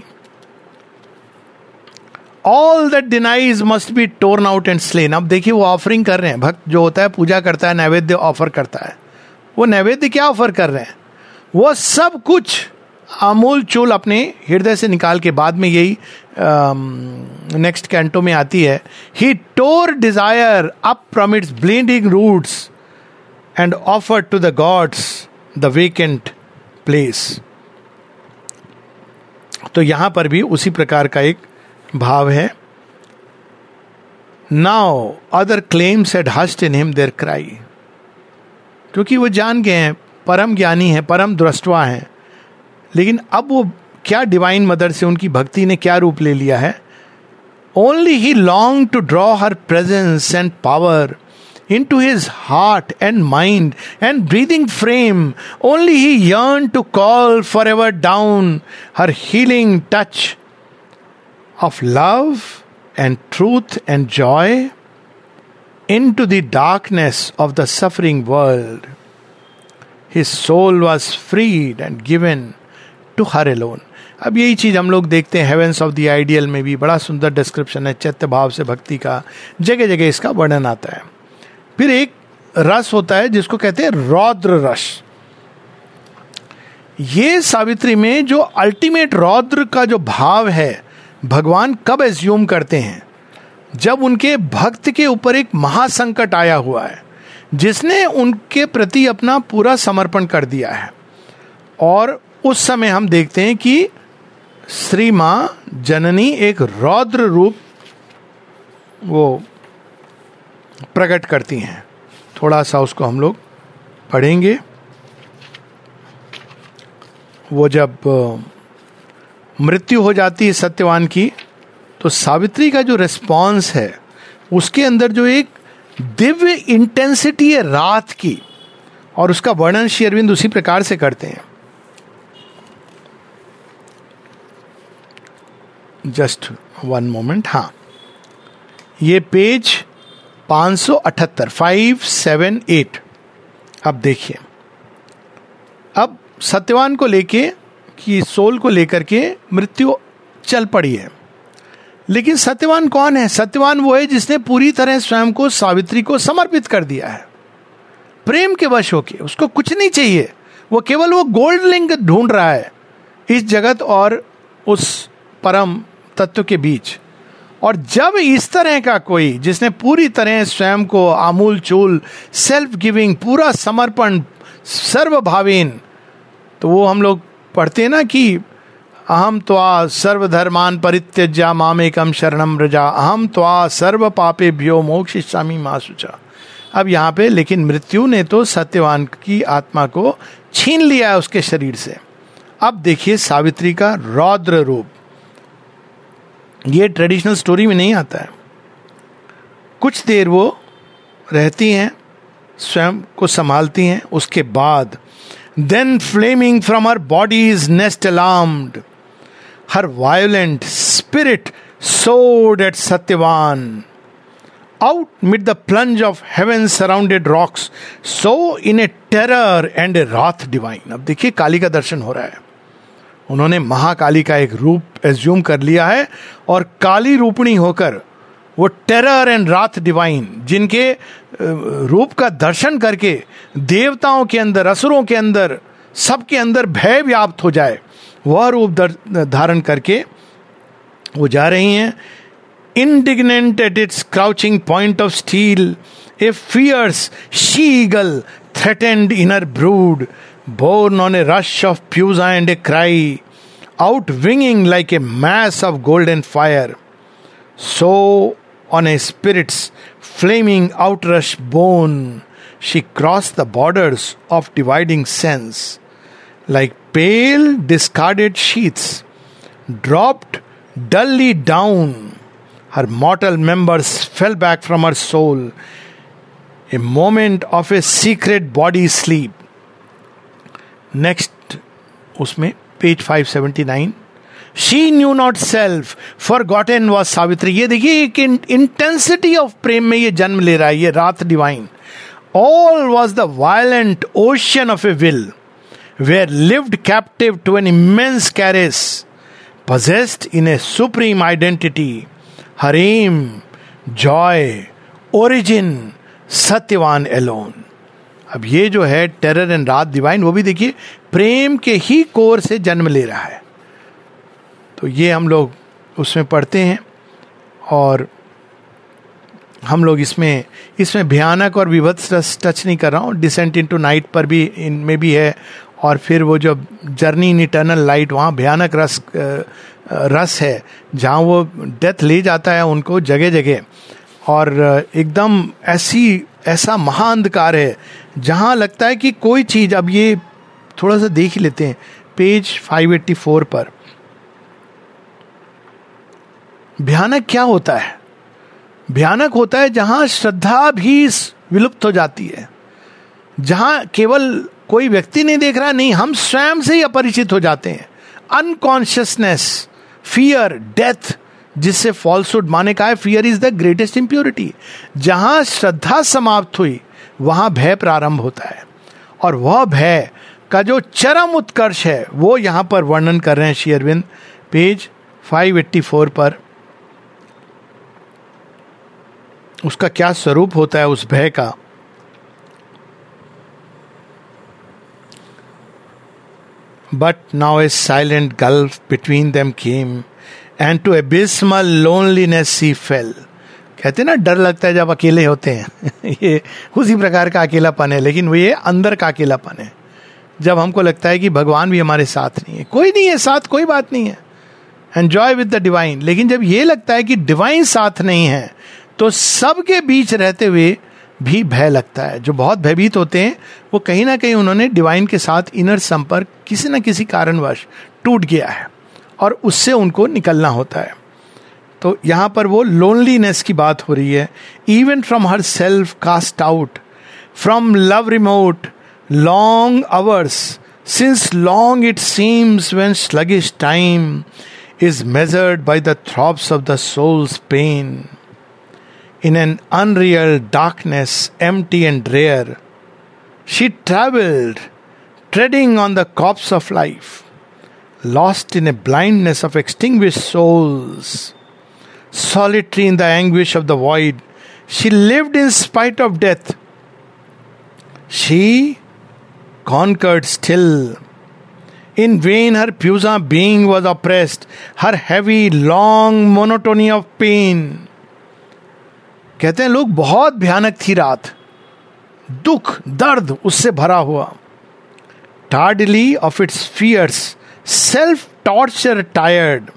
All that denies must be torn out and slain अब देखिए वो ऑफरिंग कर रहे हैं। भक्त जो होता है, पूजा करता है, नैवेद्य ऑफ़र करता है। वो नैवेद्य क्या ऑफ़र कर रहे हैं? वो सब कुछ अमूल चूल अपने हृदय से निकाल के बाद में यही नेक्स्ट कैंटो में आती है। He tore desire up from its bleeding roots and offered to the gods the vacant place तो यहाँ पर भी उसी प्रकार का एक भाव है। Now other claims had hushed in him their cry क्योंकि वो जान गए हैं, परम ज्ञानी है, परम दृष्टवा है। लेकिन अब वो क्या डिवाइन मदर से उनकी भक्ति ने क्या रूप ले लिया है? Only he long to draw her presence and power into his heart and mind and breathing frame only he yearn to call for ever down her healing touch of love and truth and joy into the darkness of the suffering world his soul was freed and given to her alone अब यही चीज़ हम लोग देखते हैं heaven's of the ideal में भी। बड़ा सुंदर डिस्क्रिप्शन है, चैत्य भाव से भक्ति का। जगह जगह इसका वर्णन आता है। फिर एक रस होता है, जिसको कहते हैं रौद्र रस। ये सावित्री में जो अल्टीमेट रौद्र का जो भाव है, भगवान कब एज्यूम करते हैं? जब उनके भक्त के ऊपर एक महासंकट आया हुआ है, जिसने उनके प्रति अपना पूरा समर्पण कर दिया है। और उस समय हम देखते हैं कि श्री माँ जननी एक रौद्र रूप वो प्रकट करती हैं। थोड़ा सा उसको हम लोग पढ़ेंगे। वो जब मृत्यु हो जाती है सत्यवान की तो सावित्री का जो रिस्पॉन्स है, उसके अंदर जो एक दिव्य इंटेंसिटी है रात की, और उसका वर्णन श्री अरविंद उसी प्रकार से करते हैं। जस्ट वन मोमेंट हाँ। ये पेज 578 फाइव सेवन एट अब देखिए। अब सत्यवान को लेके, कि सोल को लेकर के मृत्यु चल पड़ी है। लेकिन सत्यवान कौन है? सत्यवान वो है जिसने पूरी तरह स्वयं को, सावित्री को समर्पित कर दिया है। प्रेम के वश होके, उसको कुछ नहीं चाहिए। वो केवल वो गोल्ड लिंग ढूंढ रहा है। इस जगत और उस परम तत्व के बीच। और जब इस तरह का कोई, जिसने पूरी तरह स्वयं को आमूल चूल सेल्फ गिविंग पूरा समर्पण, सर्वभावीन तो वो हम लोग पढ़ते हैं ना कि अहम त्वा सर्वधर्मान परित्यज्या मामेकम शरणम रजा अहम त्वा सर्व पापे भ्यो मोक्ष स्वामी माँ सुचा अब यहाँ पे, लेकिन मृत्यु ने तो सत्यवान की आत्मा को छीन लिया है उसके शरीर से। अब देखिए सावित्री का रौद्र रूप। ये ट्रेडिशनल स्टोरी में नहीं आता है। कुछ देर वो रहती हैं, स्वयं को संभालती हैं, उसके बाद then flaming from her body is nest alarmed her violent spirit soared at Satyavan out mid the plunge of heaven surrounded rocks so in a terror and a wrath divine अब देखिए, काली का दर्शन हो रहा है। उन्होंने महाकाली का एक रूप एज्यूम कर लिया है और काली रूपणी होकर वो टेरर एंड रात डिवाइन जिनके रूप का दर्शन करके देवताओं के अंदर असुरों के अंदर सबके अंदर भय व्याप्त हो जाए वह रूप धारण करके वो जा रही हैं। Indignant at its crouching point of steel, a fierce she-eagle threatened inner brood, born on a rush of pusa and a cry, out winging like a mass of golden fire. So, on a spirit's flaming outrush bone, she crossed the borders of dividing sense, like pale discarded sheets, dropped dully down her mortal members fell back from her soul. A moment of a secret body sleep. Next उसमें page 579 she knew not self forgotten was Savitri ये देखिए, एक intensity of प्रेम में ये जन्म ले रहा है, ये wrath divine all was the violent ocean of a will where lived captive to an immense caress possessed in a supreme identity her aim joy origin Satyavan alone अब ये जो है टेरर एंड रात डिवाइन वो भी देखिए, प्रेम के ही core से जन्म ले रहा है। तो ये हम लोग उसमें पढ़ते हैं और हम लोग इसमें इसमें भयानक और विभत्स रस टच नहीं कर रहा हूँ। डिसेंट इन टू नाइट पर भी इनमें भी है और फिर वो जो जर्नी इन इटर्नल लाइट वहाँ भयानक रस रस है। जहाँ वो डेथ ले जाता है उनको जगह जगह और एकदम ऐसी ऐसा महाअंधकार है, जहाँ लगता है कि कोई चीज़, अब ये थोड़ा सा देख लेते हैं, पेज 584 पर। भयानक क्या होता है? भयानक होता है जहाँ श्रद्धा भी विलुप्त हो जाती है, जहाँ केवल कोई व्यक्ति नहीं देख रहा, नहीं, हम स्वयं से ही अपरिचित हो जाते हैं। अनकॉन्शियसनेस फियर डेथ जिससे फॉल्सुड माने का है fear is the greatest impurity जहाँ श्रद्धा समाप्त हुई वहाँ भय प्रारंभ होता है। और वह भय का जो चरम उत्कर्ष है वो यहाँ पर वर्णन कर रहे हैं श्री अरविंद। पेज 584 पर उसका क्या स्वरूप होता है उस भय का? But now a silent gulf between them came, and to abysmal loneliness he fell कहते ना, डर लगता है जब अकेले होते हैं। [LAUGHS] ये उसी प्रकार का अकेलापन है, लेकिन वो ये अंदर का अकेलापन है। जब हमको लगता है कि भगवान भी हमारे साथ नहीं है। कोई नहीं है साथ, कोई बात नहीं है। एंजॉय विद द डिवाइन लेकिन जब ये लगता है कि डिवाइन साथ नहीं है तो सबके बीच रहते हुए भी भय लगता है। जो बहुत भयभीत होते हैं, वो कहीं ना कहीं उन्होंने डिवाइन के साथ इनर संपर्क किसी न किसी कारणवश टूट गया है। और उससे उनको निकलना होता है। तो यहाँ पर वो लोनलीनेस की बात हो रही है। Even from her self cast out from love remote long hours since long it seems when sluggish time is measured by the throbs of the soul's pain in an unreal darkness empty and rare she travelled treading on the corpse of life lost in a blindness of extinguished souls, solitary in the anguish of the void. She lived in spite of death. She conquered still. In vain her pusa being was oppressed, her heavy, long monotony of pain. कहते हैं लोग बहुत भयानक थी रात दुख दर्द उससे भरा हुआ tardily of its fierce self torture tired.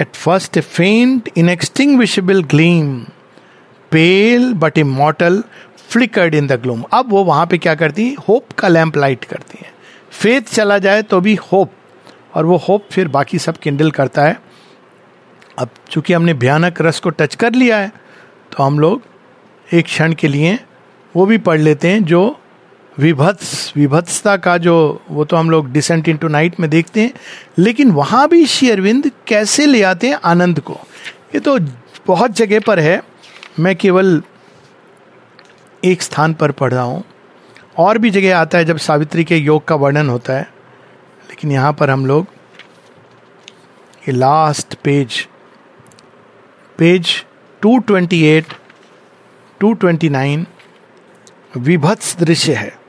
At first, a faint, inextinguishable gleam, pale but immortal, flickered in the gloom अब वो वहाँ पे क्या करती? है होप का लैंप लाइट करती है। फेथ चला जाए तो भी होप और वो होप फिर बाकी सब किंडल करता है। अब चूँकि हमने भयानक रस को टच कर लिया है तो हम लोग एक क्षण के लिए वो भी पढ़ लेते हैं जो विभत्स, विभत्सता का जो, वो तो हम लोग डिसेंट टू नाइट में देखते हैं। लेकिन वहाँ भी श्री अरविंद कैसे ले आते हैं आनंद को? ये तो बहुत जगह पर है। मैं केवल एक स्थान पर पढ़ रहा हूँ। और भी जगह आता है जब सावित्री के योग का वर्णन होता है। लेकिन यहाँ पर हम लोग, ये लास्ट पेज पेज 228 229 विभत्स दृश्य है।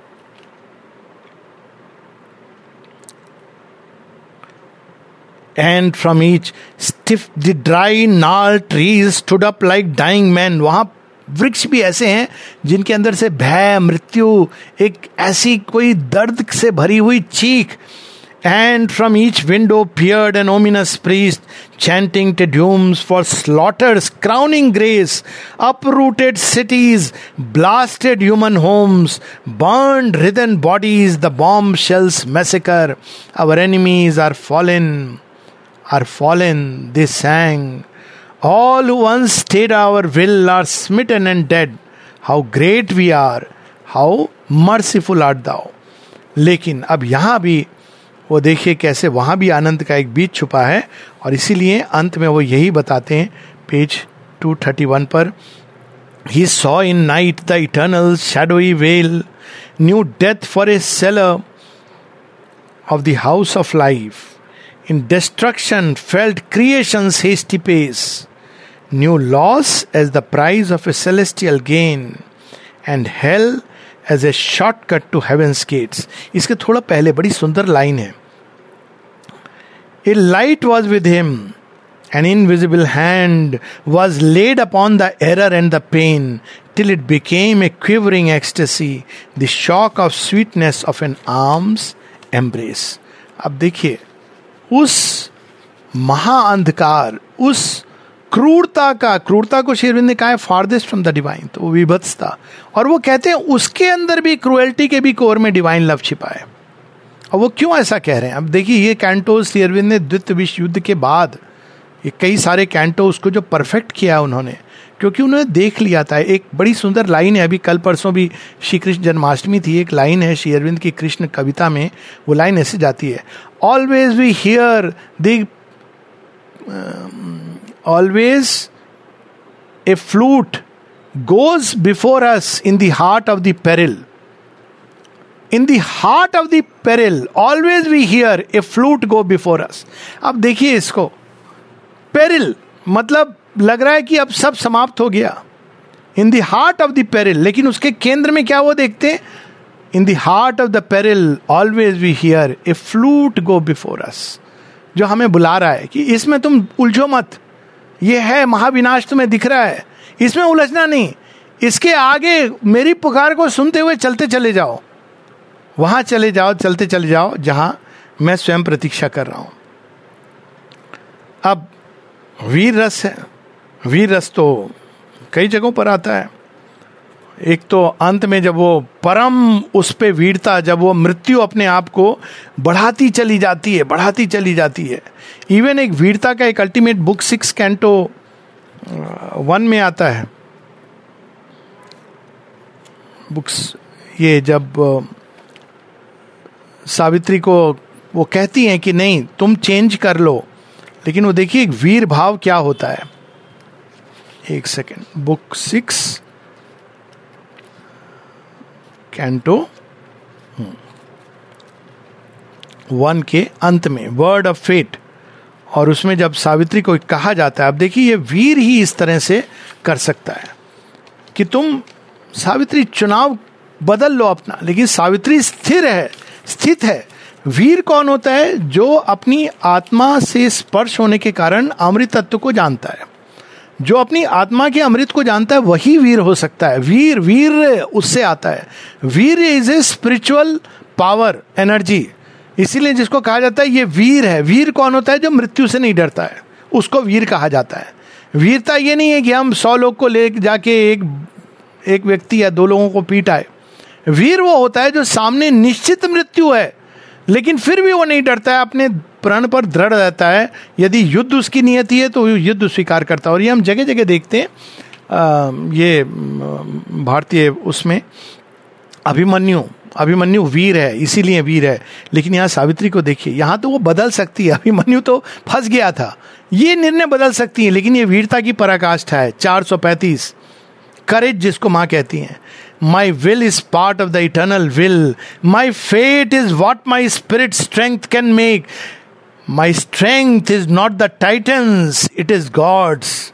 And from each stiff the dry gnarled trees stood up like dying man वहाँ वृक्ष भी ऐसे हैं जिनके अंदर से भय, मृत्यु, एक ऐसी कोई दर्द से भरी हुई चीख। And from each window peered and ominous priests chanting Te Deums for slaughter's crowning grace uprooted cities blasted human homes burned writhen bodies the bomb shells massacre our enemies are fallen are fallen, they sang. All who once stayed our will are smitten and dead. How great we are, how merciful art thou. लेकिन अब यहाँ भी वो देखिए कैसे वहाँ भी आनंद का एक बीच छुपा है और इसीलिए अंत में वो यही बताते हैं पेज 231 पर he saw in night the eternal shadowy veil knew death for a cellar of the house of life in destruction felt creation's hasty pace, knew loss as the price of a celestial gain, and hell as a shortcut to heaven's gates. इसके थोड़ा पहले बड़ी सुंदर line है A light was with him, an invisible hand was laid upon the error and the pain till it became a quivering ecstasy, the shock of sweetness of an arm's embrace. अब देखिए उस महाअंधकार उस क्रूरता का, क्रूरता को शेरविंद ने कहा है फारदेस्ट फ्रॉम द डिवाइन तो वो विभत्स था और वो कहते हैं, उसके अंदर भी क्रुएल्टी के भी कोर में डिवाइन लव छिपा है। और वो क्यों ऐसा कह रहे हैं? अब देखिए, ये कैंटो शेरविंद ने द्वितीय विश्व युद्ध के बाद ये कई सारे कैंटो उसको जो परफेक्ट किया उन्होंने क्योंकि उन्होंने देख लिया था। एक बड़ी सुंदर लाइन है। अभी कल परसों भी श्री कृष्ण जन्माष्टमी थी। एक लाइन है श्री अरविंद की कृष्ण कविता में। वो लाइन ऐसे जाती है। Always we hear the always a flute goes before us in the heart of the peril in the heart of the peril always we hear a flute go before us अब देखिए इसको। Peril मतलब लग रहा है कि अब सब समाप्त हो गया। In the heart of the peril लेकिन उसके केंद्र में क्या वो देखते हैं? In the heart of the peril always we hear a flute go before us जो हमें बुला रहा है कि इसमें तुम उलझो मत। ये है महाविनाश तुम्हें दिख रहा है। इसमें उलझना नहीं। इसके आगे मेरी पुकार को सुनते हुए चलते चले जाओ। वहाँ चले जाओ, चलते चले जाओ, जहाँ मैं स्वयं प्रतीक्षा कर रहा हूँ। अब वीर रस है। वीर रस तो कई जगहों पर आता है। एक तो अंत में जब वो परम उस पे वीरता, जब वो मृत्यु अपने आप को बढ़ाती चली जाती है, बढ़ाती चली जाती है। इवन एक वीरता का एक ultimate book six canto one में आता है। बुक्स ये जब सावित्री को वो कहती हैं कि नहीं, तुम चेंज कर लो। लेकिन वो देखिए एक वीर भाव क्या होता है। एक second book six canto one के अंत में वर्ड ऑफ़ फेट और उसमें जब सावित्री को कहा जाता है अब देखिए, ये वीर ही इस तरह से कर सकता है कि तुम सावित्री चुनाव बदल लो अपना। लेकिन सावित्री स्थिर है, स्थित है। वीर कौन होता है? जो अपनी आत्मा से स्पर्श होने के कारण अमृत तत्व को जानता है। जो अपनी आत्मा के अमृत को जानता है, वही वीर हो सकता है। वीर वीर उससे आता है। वीर is a spiritual power energy इसीलिए जिसको कहा जाता है, ये वीर है। वीर कौन होता है जो मृत्यु से नहीं डरता है? उसको वीर कहा जाता है। वीरता ये नहीं है कि हम सौ लोग को ले जाके एक एक व्यक्ति या दो लोगों को पीट आए। वीर वो होता है जो सामने निश्चित मृत्यु है, लेकिन फिर भी वो नहीं डरता है। अपने प्रण पर दृढ़ रहता है। यदि युद्ध उसकी नियति है तो युद्ध स्वीकार करता है। और ये हम जगह जगह देखते हैं आ, ये भारतीय उसमें। अभिमन्यु अभिमन्यु वीर है इसीलिए वीर है। लेकिन यहाँ सावित्री को देखिए यहाँ तो वो बदल सकती है। अभिमन्यु तो फंस गया था। ये निर्णय बदल सकती है लेकिन ये वीरता की पराकाष्ठा है। चार सौ पैंतीस करेज जिसको माँ कहती हैं। My will is part of the eternal will My fate is what my spirit strength can make. My strength is not the Titan's, it is God's.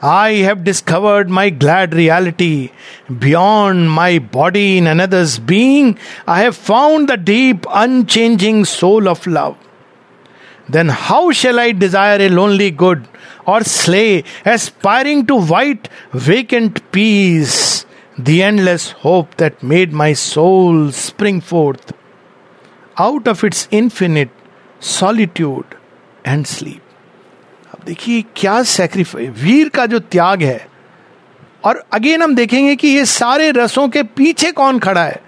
I have discovered my glad reality. Beyond my body in another's being, I have found the deep, unchanging soul of love. Then how shall I desire a lonely good or slay, aspiring to white, vacant peace? the endless hope that made my soul spring forth out of its infinite solitude and sleep अब देखिए क्या sacrifice वीर का जो त्याग है, और again हम देखेंगे कि ये सारे रसों के पीछे कौन खड़ा है?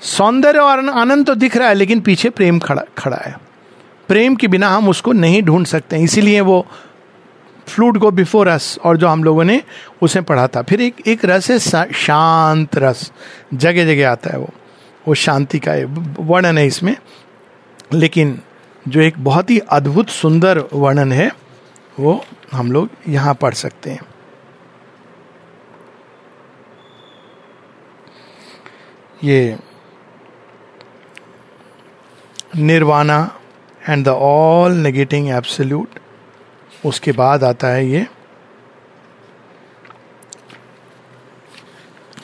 सौंदर्य और आनंद तो दिख रहा है, लेकिन पीछे प्रेम खड़ा खड़ा है। प्रेम के बिना हम उसको नहीं ढूंढ सकते इसीलिए वो फ्लूट गो बिफोर रस और जो हम लोगों ने उसे पढ़ा था। फिर एक एक रस है शांत रस। जगह जगह आता है वो। वो शांति का वर्णन है इसमें। लेकिन जो एक बहुत ही अद्भुत सुंदर वर्णन है, वो हम लोग यहाँ पढ़ सकते हैं। ये nirvana and the all negating absolute उसके बाद आता है ये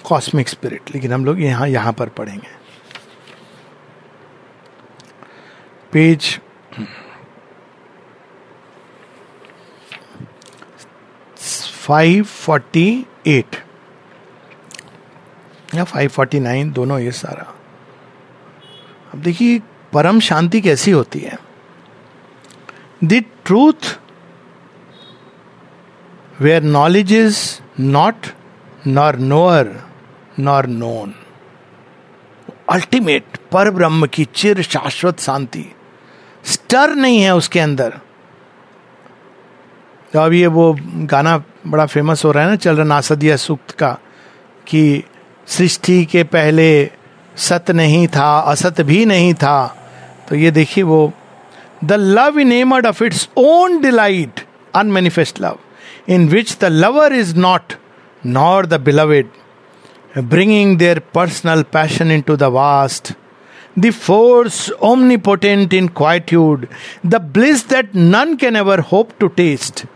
कॉस्मिक स्पिरिट लेकिन हम लोग यहाँ यहाँ पर पढ़ेंगे। पेज फाइव फोर्टी एट या फाइव फोर्टी नाइन दोनों ये सारा। अब देखिए, परम शांति कैसी होती है? The truth where knowledge is not nor knower nor known ultimate पर ब्रह्म की चिर शाश्वत शांति। स्टर नहीं है उसके अंदर। तो अब ये वो गाना बड़ा फ़ेमस हो रहा है ना चल चलरन आसदिया सूक्त का, कि सृष्टि के पहले सत नहीं था, असत भी नहीं था। तो ये देखिए वो the love enamoured of its own delight unmanifest love in which the lover is not nor the beloved bringing their personal passion into the vast the force omnipotent in quietude the bliss that none can ever hope to taste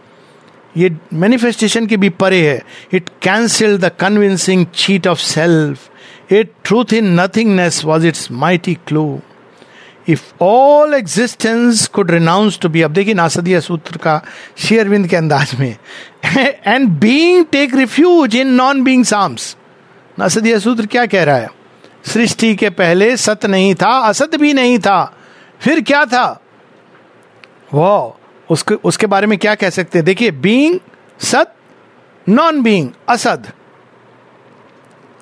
ये manifestation के भी परे है। It cancel the convincing cheat of self it truth in nothingness was its mighty clue if all existence could renounce to be अब देखिए नासदिया सूत्र का शेयरविंद के अंदाज में। And being take refuge in non being arms Nasadiya Sutra क्या कह रहा है? सृष्टि के पहले सत नहीं था, असत भी नहीं था। फिर क्या था? वो उसके उसके बारे में क्या कह सकते हैं? देखिए बींग सत non being Asad.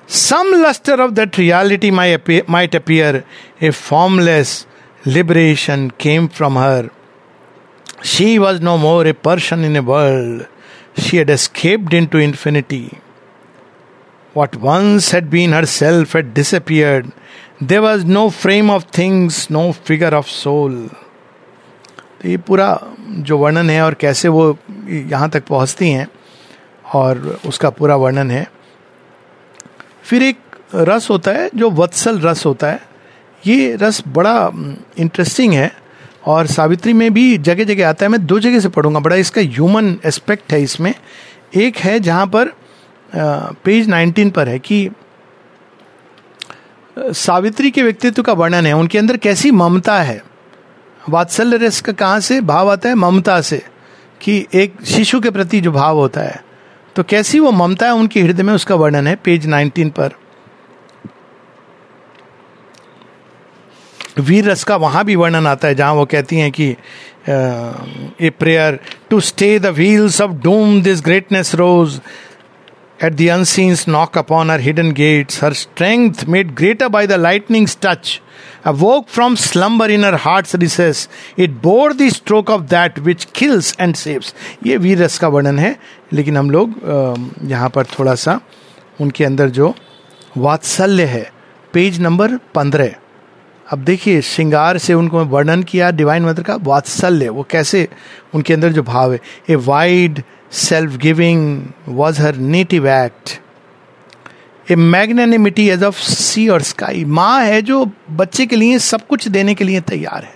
Some lustre of that reality my might appear a formless liberation came from her she was no more a person in a world she had escaped into infinity what once had been her self had disappeared there was no frame of things no figure of soul ये पूरा जो वर्णन है और कैसे वो यहाँ तक पहुँचती हैं और उसका पूरा वर्णन है। फिर एक रस होता है जो वत्सल रस होता है। ये रस बड़ा इंटरेस्टिंग है और सावित्री में भी जगह जगह आता है। मैं दो जगह से पढ़ूँगा, बड़ा इसका ह्यूमन एस्पेक्ट है इसमें। एक है जहाँ पर पेज 19 पर है कि सावित्री के व्यक्तित्व का वर्णन है। उनके अंदर कैसी ममता है। वात्सल्य रस का कहाँ से? भाव आता है ममता से, कि एक शिशु के प्रति जो भाव होता है तो कैसी वो ममता है उनके हृदय में उसका वर्णन है, पेज 19 पर। वीर रस का वहाँ भी वर्णन आता है, जहाँ वो कहती हैं कि a prayer to stay the wheels of doom this greatness rose at the unseen's knock upon her hidden gates her strength made greater by the lightning touch A woke from slumber in her heart's recess. It bore the stroke of that which kills and saves. ये वीर रस का वर्णन है, लेकिन हम लोग यहाँ पर थोड़ा सा उनके अंदर जो वात्सल्य है, पेज नंबर पंद्रह अब देखिए, श्रृंगार से उनको वर्णन किया डिवाइन मदर का वात्सल्य, वो कैसे उनके अंदर जो भाव है a wide self giving was her native act a magnanimity as of sea और स्काई माँ है जो बच्चे के लिए सब कुछ देने के लिए तैयार है।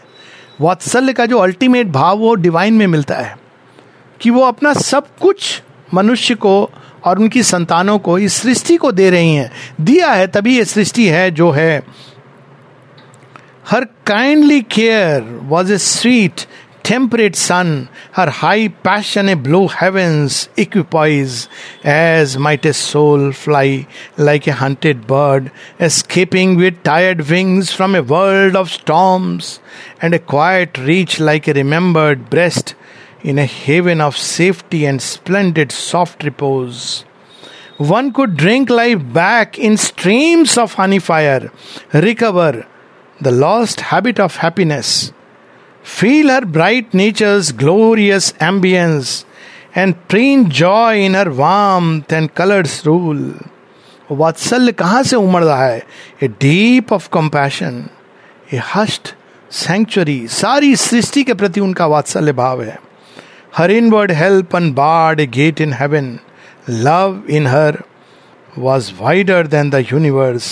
वात्सल्य का जो अल्टीमेट भाव वो डिवाइन में मिलता है। कि वो अपना सब कुछ मनुष्य को और उनकी संतानों को इस सृष्टि को दे रही हैं। दिया है तभी ये सृष्टि है जो है। Her kindly care was a sweet, temperate sun, her high passion a blue heaven's equipoise, as might a soul fly like a hunted bird, escaping with tired wings from a world of storms, and a quiet reach like a remembered breast in a haven of safety and splendid soft repose. One could drink life back in streams of honey fire, recover the lost habit of happiness. Feel her bright nature's glorious ambience and preen joy in her warmth and colors rule. वात्सल्य कहाँ से उमड़ रहा है a deep of compassion a hushed sanctuary सारी सृष्टि के प्रति उनका वात्सल्य भाव है her inward help unbarred a gate in heaven love in her was wider than the universe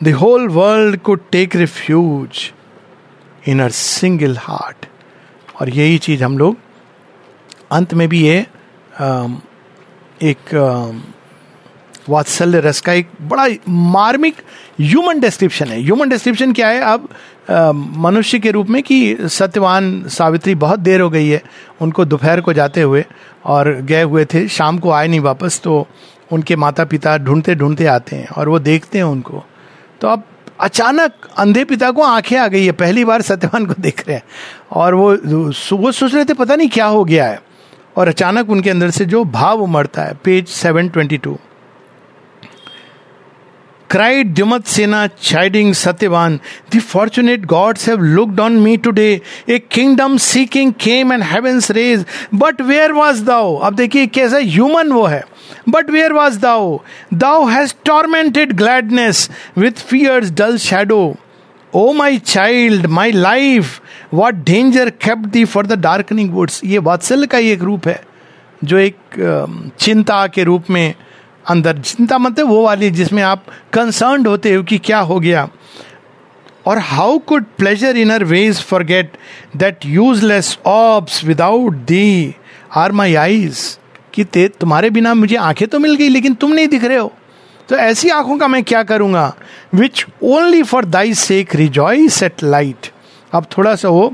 the whole world could take refuge in her single heart. और यही चीज़ हम लोग अंत में भी ये एक वात्सल्य रस का एक बड़ा मार्मिक ह्यूमन डिस्क्रिप्शन है। ह्यूमन डिस्क्रिप्शन क्या है? अब मनुष्य के रूप में कि सत्यवान सावित्री बहुत देर हो गई है, उनको दोपहर को जाते हुए और गए हुए थे, शाम को आए नहीं वापस तो उनके माता पिता ढूंढते ढूंढते आते हैं और वो देखते हैं उनको। तो अब अचानक अंधे पिता को आँखें आ गई है, पहली बार सत्यवान को देख रहे हैं। और वो वो सोच रहे थे, पता नहीं क्या हो गया है। और अचानक उनके अंदर से जो भाव उमड़ता है page seven twenty two cried Dumatsena, chiding Satyavan, The fortunate gods have looked on me today. A kingdom seeking came and heaven's rays. But where was thou? अब देखिए कैसा ह्यूमन वो है But where was thou? Thou hast tormented gladness with fear's dull shadow. O my child, my life, what danger kept thee for the darkening woods? ये वात्सल्य का ही एक रूप है जो एक चिंता के रूप में अंदर। चिंता मतलब वो वाली जिसमें आप कंसर्न होते हो कि क्या हो गया। और how could pleasure in our ways forget that useless orbs without thee are my eyes कि ते, तुम्हारे बिना मुझे आँखें तो मिल गई, लेकिन तुम नहीं दिख रहे हो। तो ऐसी आँखों का मैं क्या करूँगा? Which only for thy sake rejoice at light अब थोड़ा सा वो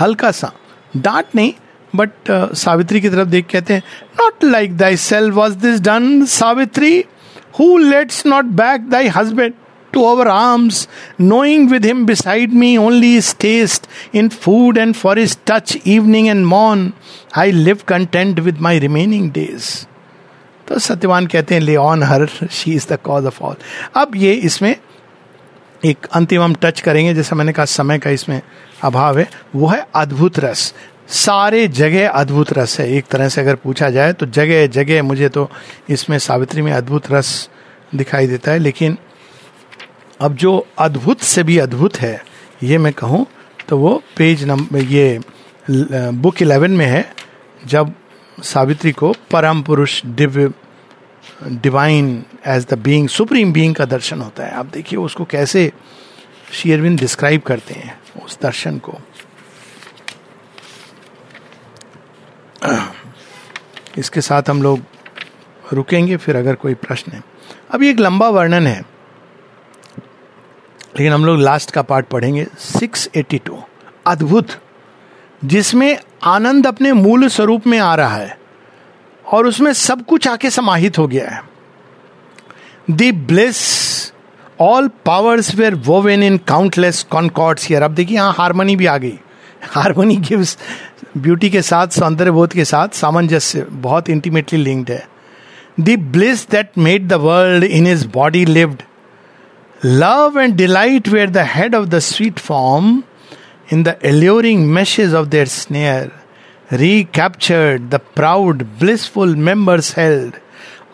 हल्का सा। डांट नहीं बट सावित्री की तरफ़ देख कहते हैं not like thy self was this done Savitri who lets not back thy husband to our arms, knowing with him beside me only his taste in food and for his touch evening and morn, I live content with my remaining days. तो सत्यवान कहते हैं lay on her she is the cause of all अब ये इसमें एक अंतिम हम touch करेंगे जैसा मैंने कहा समय का इसमें अभाव है। वो है अद्भुत रस। सारे जगह अद्भुत रस है। एक तरह से अगर पूछा जाए तो जगह जगह मुझे तो इसमें सावित्री में अद्भुत रस दिखाई देता है, लेकिन अब जो अद्भुत से भी अद्भुत है, ये मैं कहूँ तो वो पेज नंबर ये बुक इलेवन में है, जब सावित्री को परम पुरुष Divya divine as the being supreme being का दर्शन होता है। आप देखिए उसको कैसे शेयरविन डिस्क्राइब करते हैं, उस दर्शन को। [CLEARS THROAT] इसके साथ हम लोग रुकेंगे, फिर अगर कोई प्रश्न है। अभी एक लंबा वर्णन है, लेकिन हम लोग लास्ट का पार्ट पढ़ेंगे। 682 अद्भुत। जिसमें आनंद अपने मूल स्वरूप में आ रहा है, और उसमें सब कुछ आके समाहित हो गया है। The bliss all powers were woven in countless concords here अब देखिए, यहाँ हारमोनी भी आ गई। हारमोनी गिव्स ब्यूटी के साथ सौंदर्य बोध के साथ सामंजस्य, बहुत इंटीमेटली लिंक्ड है। The bliss that made the world in his body lived love and delight where the head of the sweet form in the alluring meshes of their snare recaptured the proud blissful members held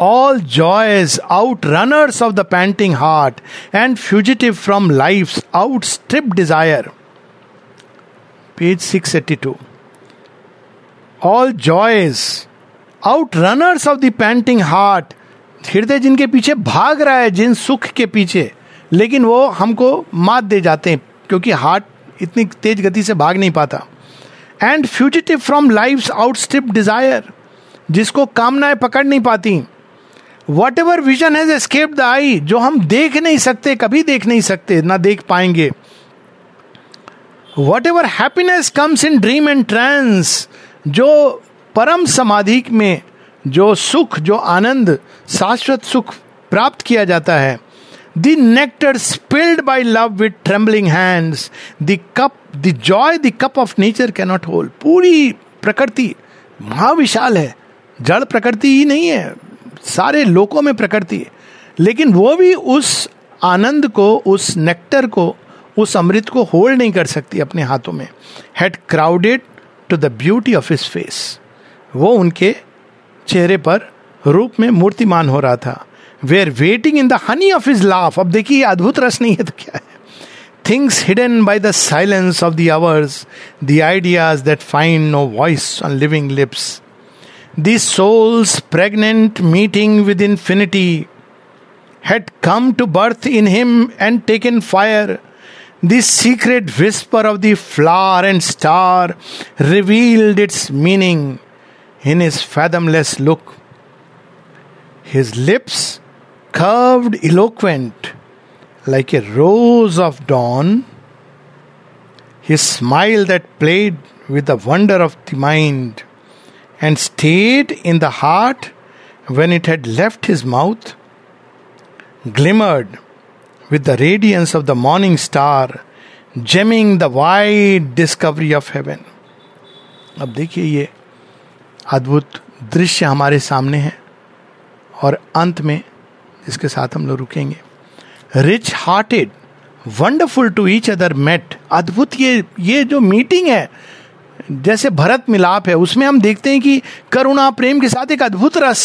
all joys outrunners of the panting heart and fugitive from life outstrip desire Page 682. All joys, outrunners of the panting heart हृदय जिनके पीछे भाग रहा है, जिन सुख के पीछे, लेकिन वो हमको मात दे जाते हैं, क्योंकि हार्ट इतनी तेज गति से भाग नहीं पाता। And fugitive from life outstrip desire जिसको कामनाएँ पकड़ नहीं पाती। Whatever vision has escape the eye जो हम देख नहीं सकते, कभी देख नहीं सकते, ना देख पाएँगे। Whatever happiness comes in dream and trance जो परम समाधि में जो सुख जो आनंद शाश्वत सुख प्राप्त किया जाता है the nectar spilled by love with trembling hands, the cup, the joy the cup of nature cannot hold. पूरी प्रकृति महाविशाल है। जड़ प्रकृति ही नहीं है। सारे लोकों में प्रकृति है। लेकिन वो भी उस आनंद को उस नेक्टर को उस अमृत को होल्ड नहीं कर सकती अपने हाथों में. Had crowded to the beauty of his face वो उनके चेहरे पर रूप में मूर्तिमान हो रहा था. Were waiting in the honey of his laugh अब देखिए अद्भुत रस नहीं है तो क्या है? Things hidden by the silence of the hours the ideas that find no voice on living lips the soul's pregnant meeting with infinity had come to birth in him and taken fire. The secret whisper of the flower and star revealed its meaning in his fathomless look. His lips curved, eloquent, like a rose of dawn, his smile that played with the wonder of the mind and stayed in the heart when it had left his mouth, glimmered with the radiance of the morning star, gemming the wide discovery of heaven. अब देखिए ये अद्भुत दृश्य हमारे सामने है और अंत में इसके साथ हम लोग रुकेंगे। Rich hearted wonderful to each other met अद्भुत ये ये जो मीटिंग है जैसे भरत मिलाप है उसमें हम देखते हैं कि करुणा प्रेम के साथ एक अद्भुत रस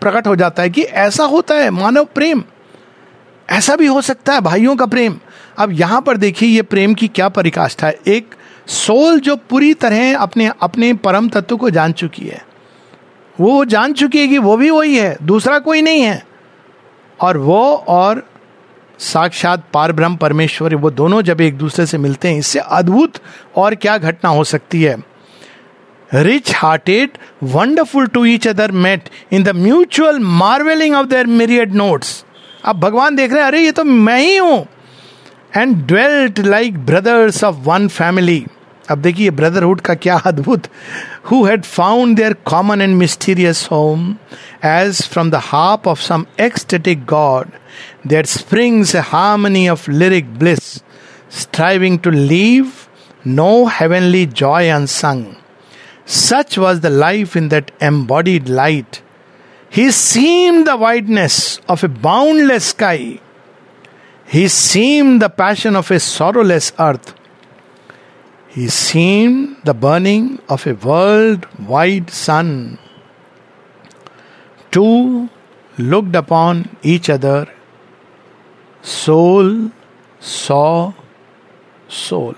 प्रकट हो जाता है कि ऐसा होता है मानव प्रेम। ऐसा भी हो सकता है, भाइयों का प्रेम। अब यहाँ पर देखिए, ये प्रेम की क्या परिकाष्ठा है। एक सोल जो पूरी तरह अपने अपने परम तत्व को जान चुकी है। वो जान चुकी है कि वो भी वही है, दूसरा कोई नहीं है। और वो और साक्षात पार ब्रह्म परमेश्वर, वो दोनों जब एक दूसरे से मिलते हैं, इससे अद्भुत और क्या घटना हो सकती है। Rich hearted wonderful to each other met in the mutual marvelling of their myriad notes अब भगवान देख रहे हैं, अरे ये तो मैं ही हूँ। And dwelt like brothers of one family अब देखिए ब्रदरहुड का क्या अद्भुत। Who had found their common and mysterious home as from the harp of some ecstatic god there springs a harmony of lyric bliss striving to leave no heavenly joy unsung such was the life in that embodied light He seemed the whiteness of a boundless sky. He seemed the passion of a sorrowless earth. He seemed the burning of a world wide sun. Two looked upon each other. Soul saw soul.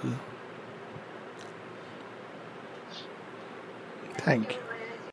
Thank you.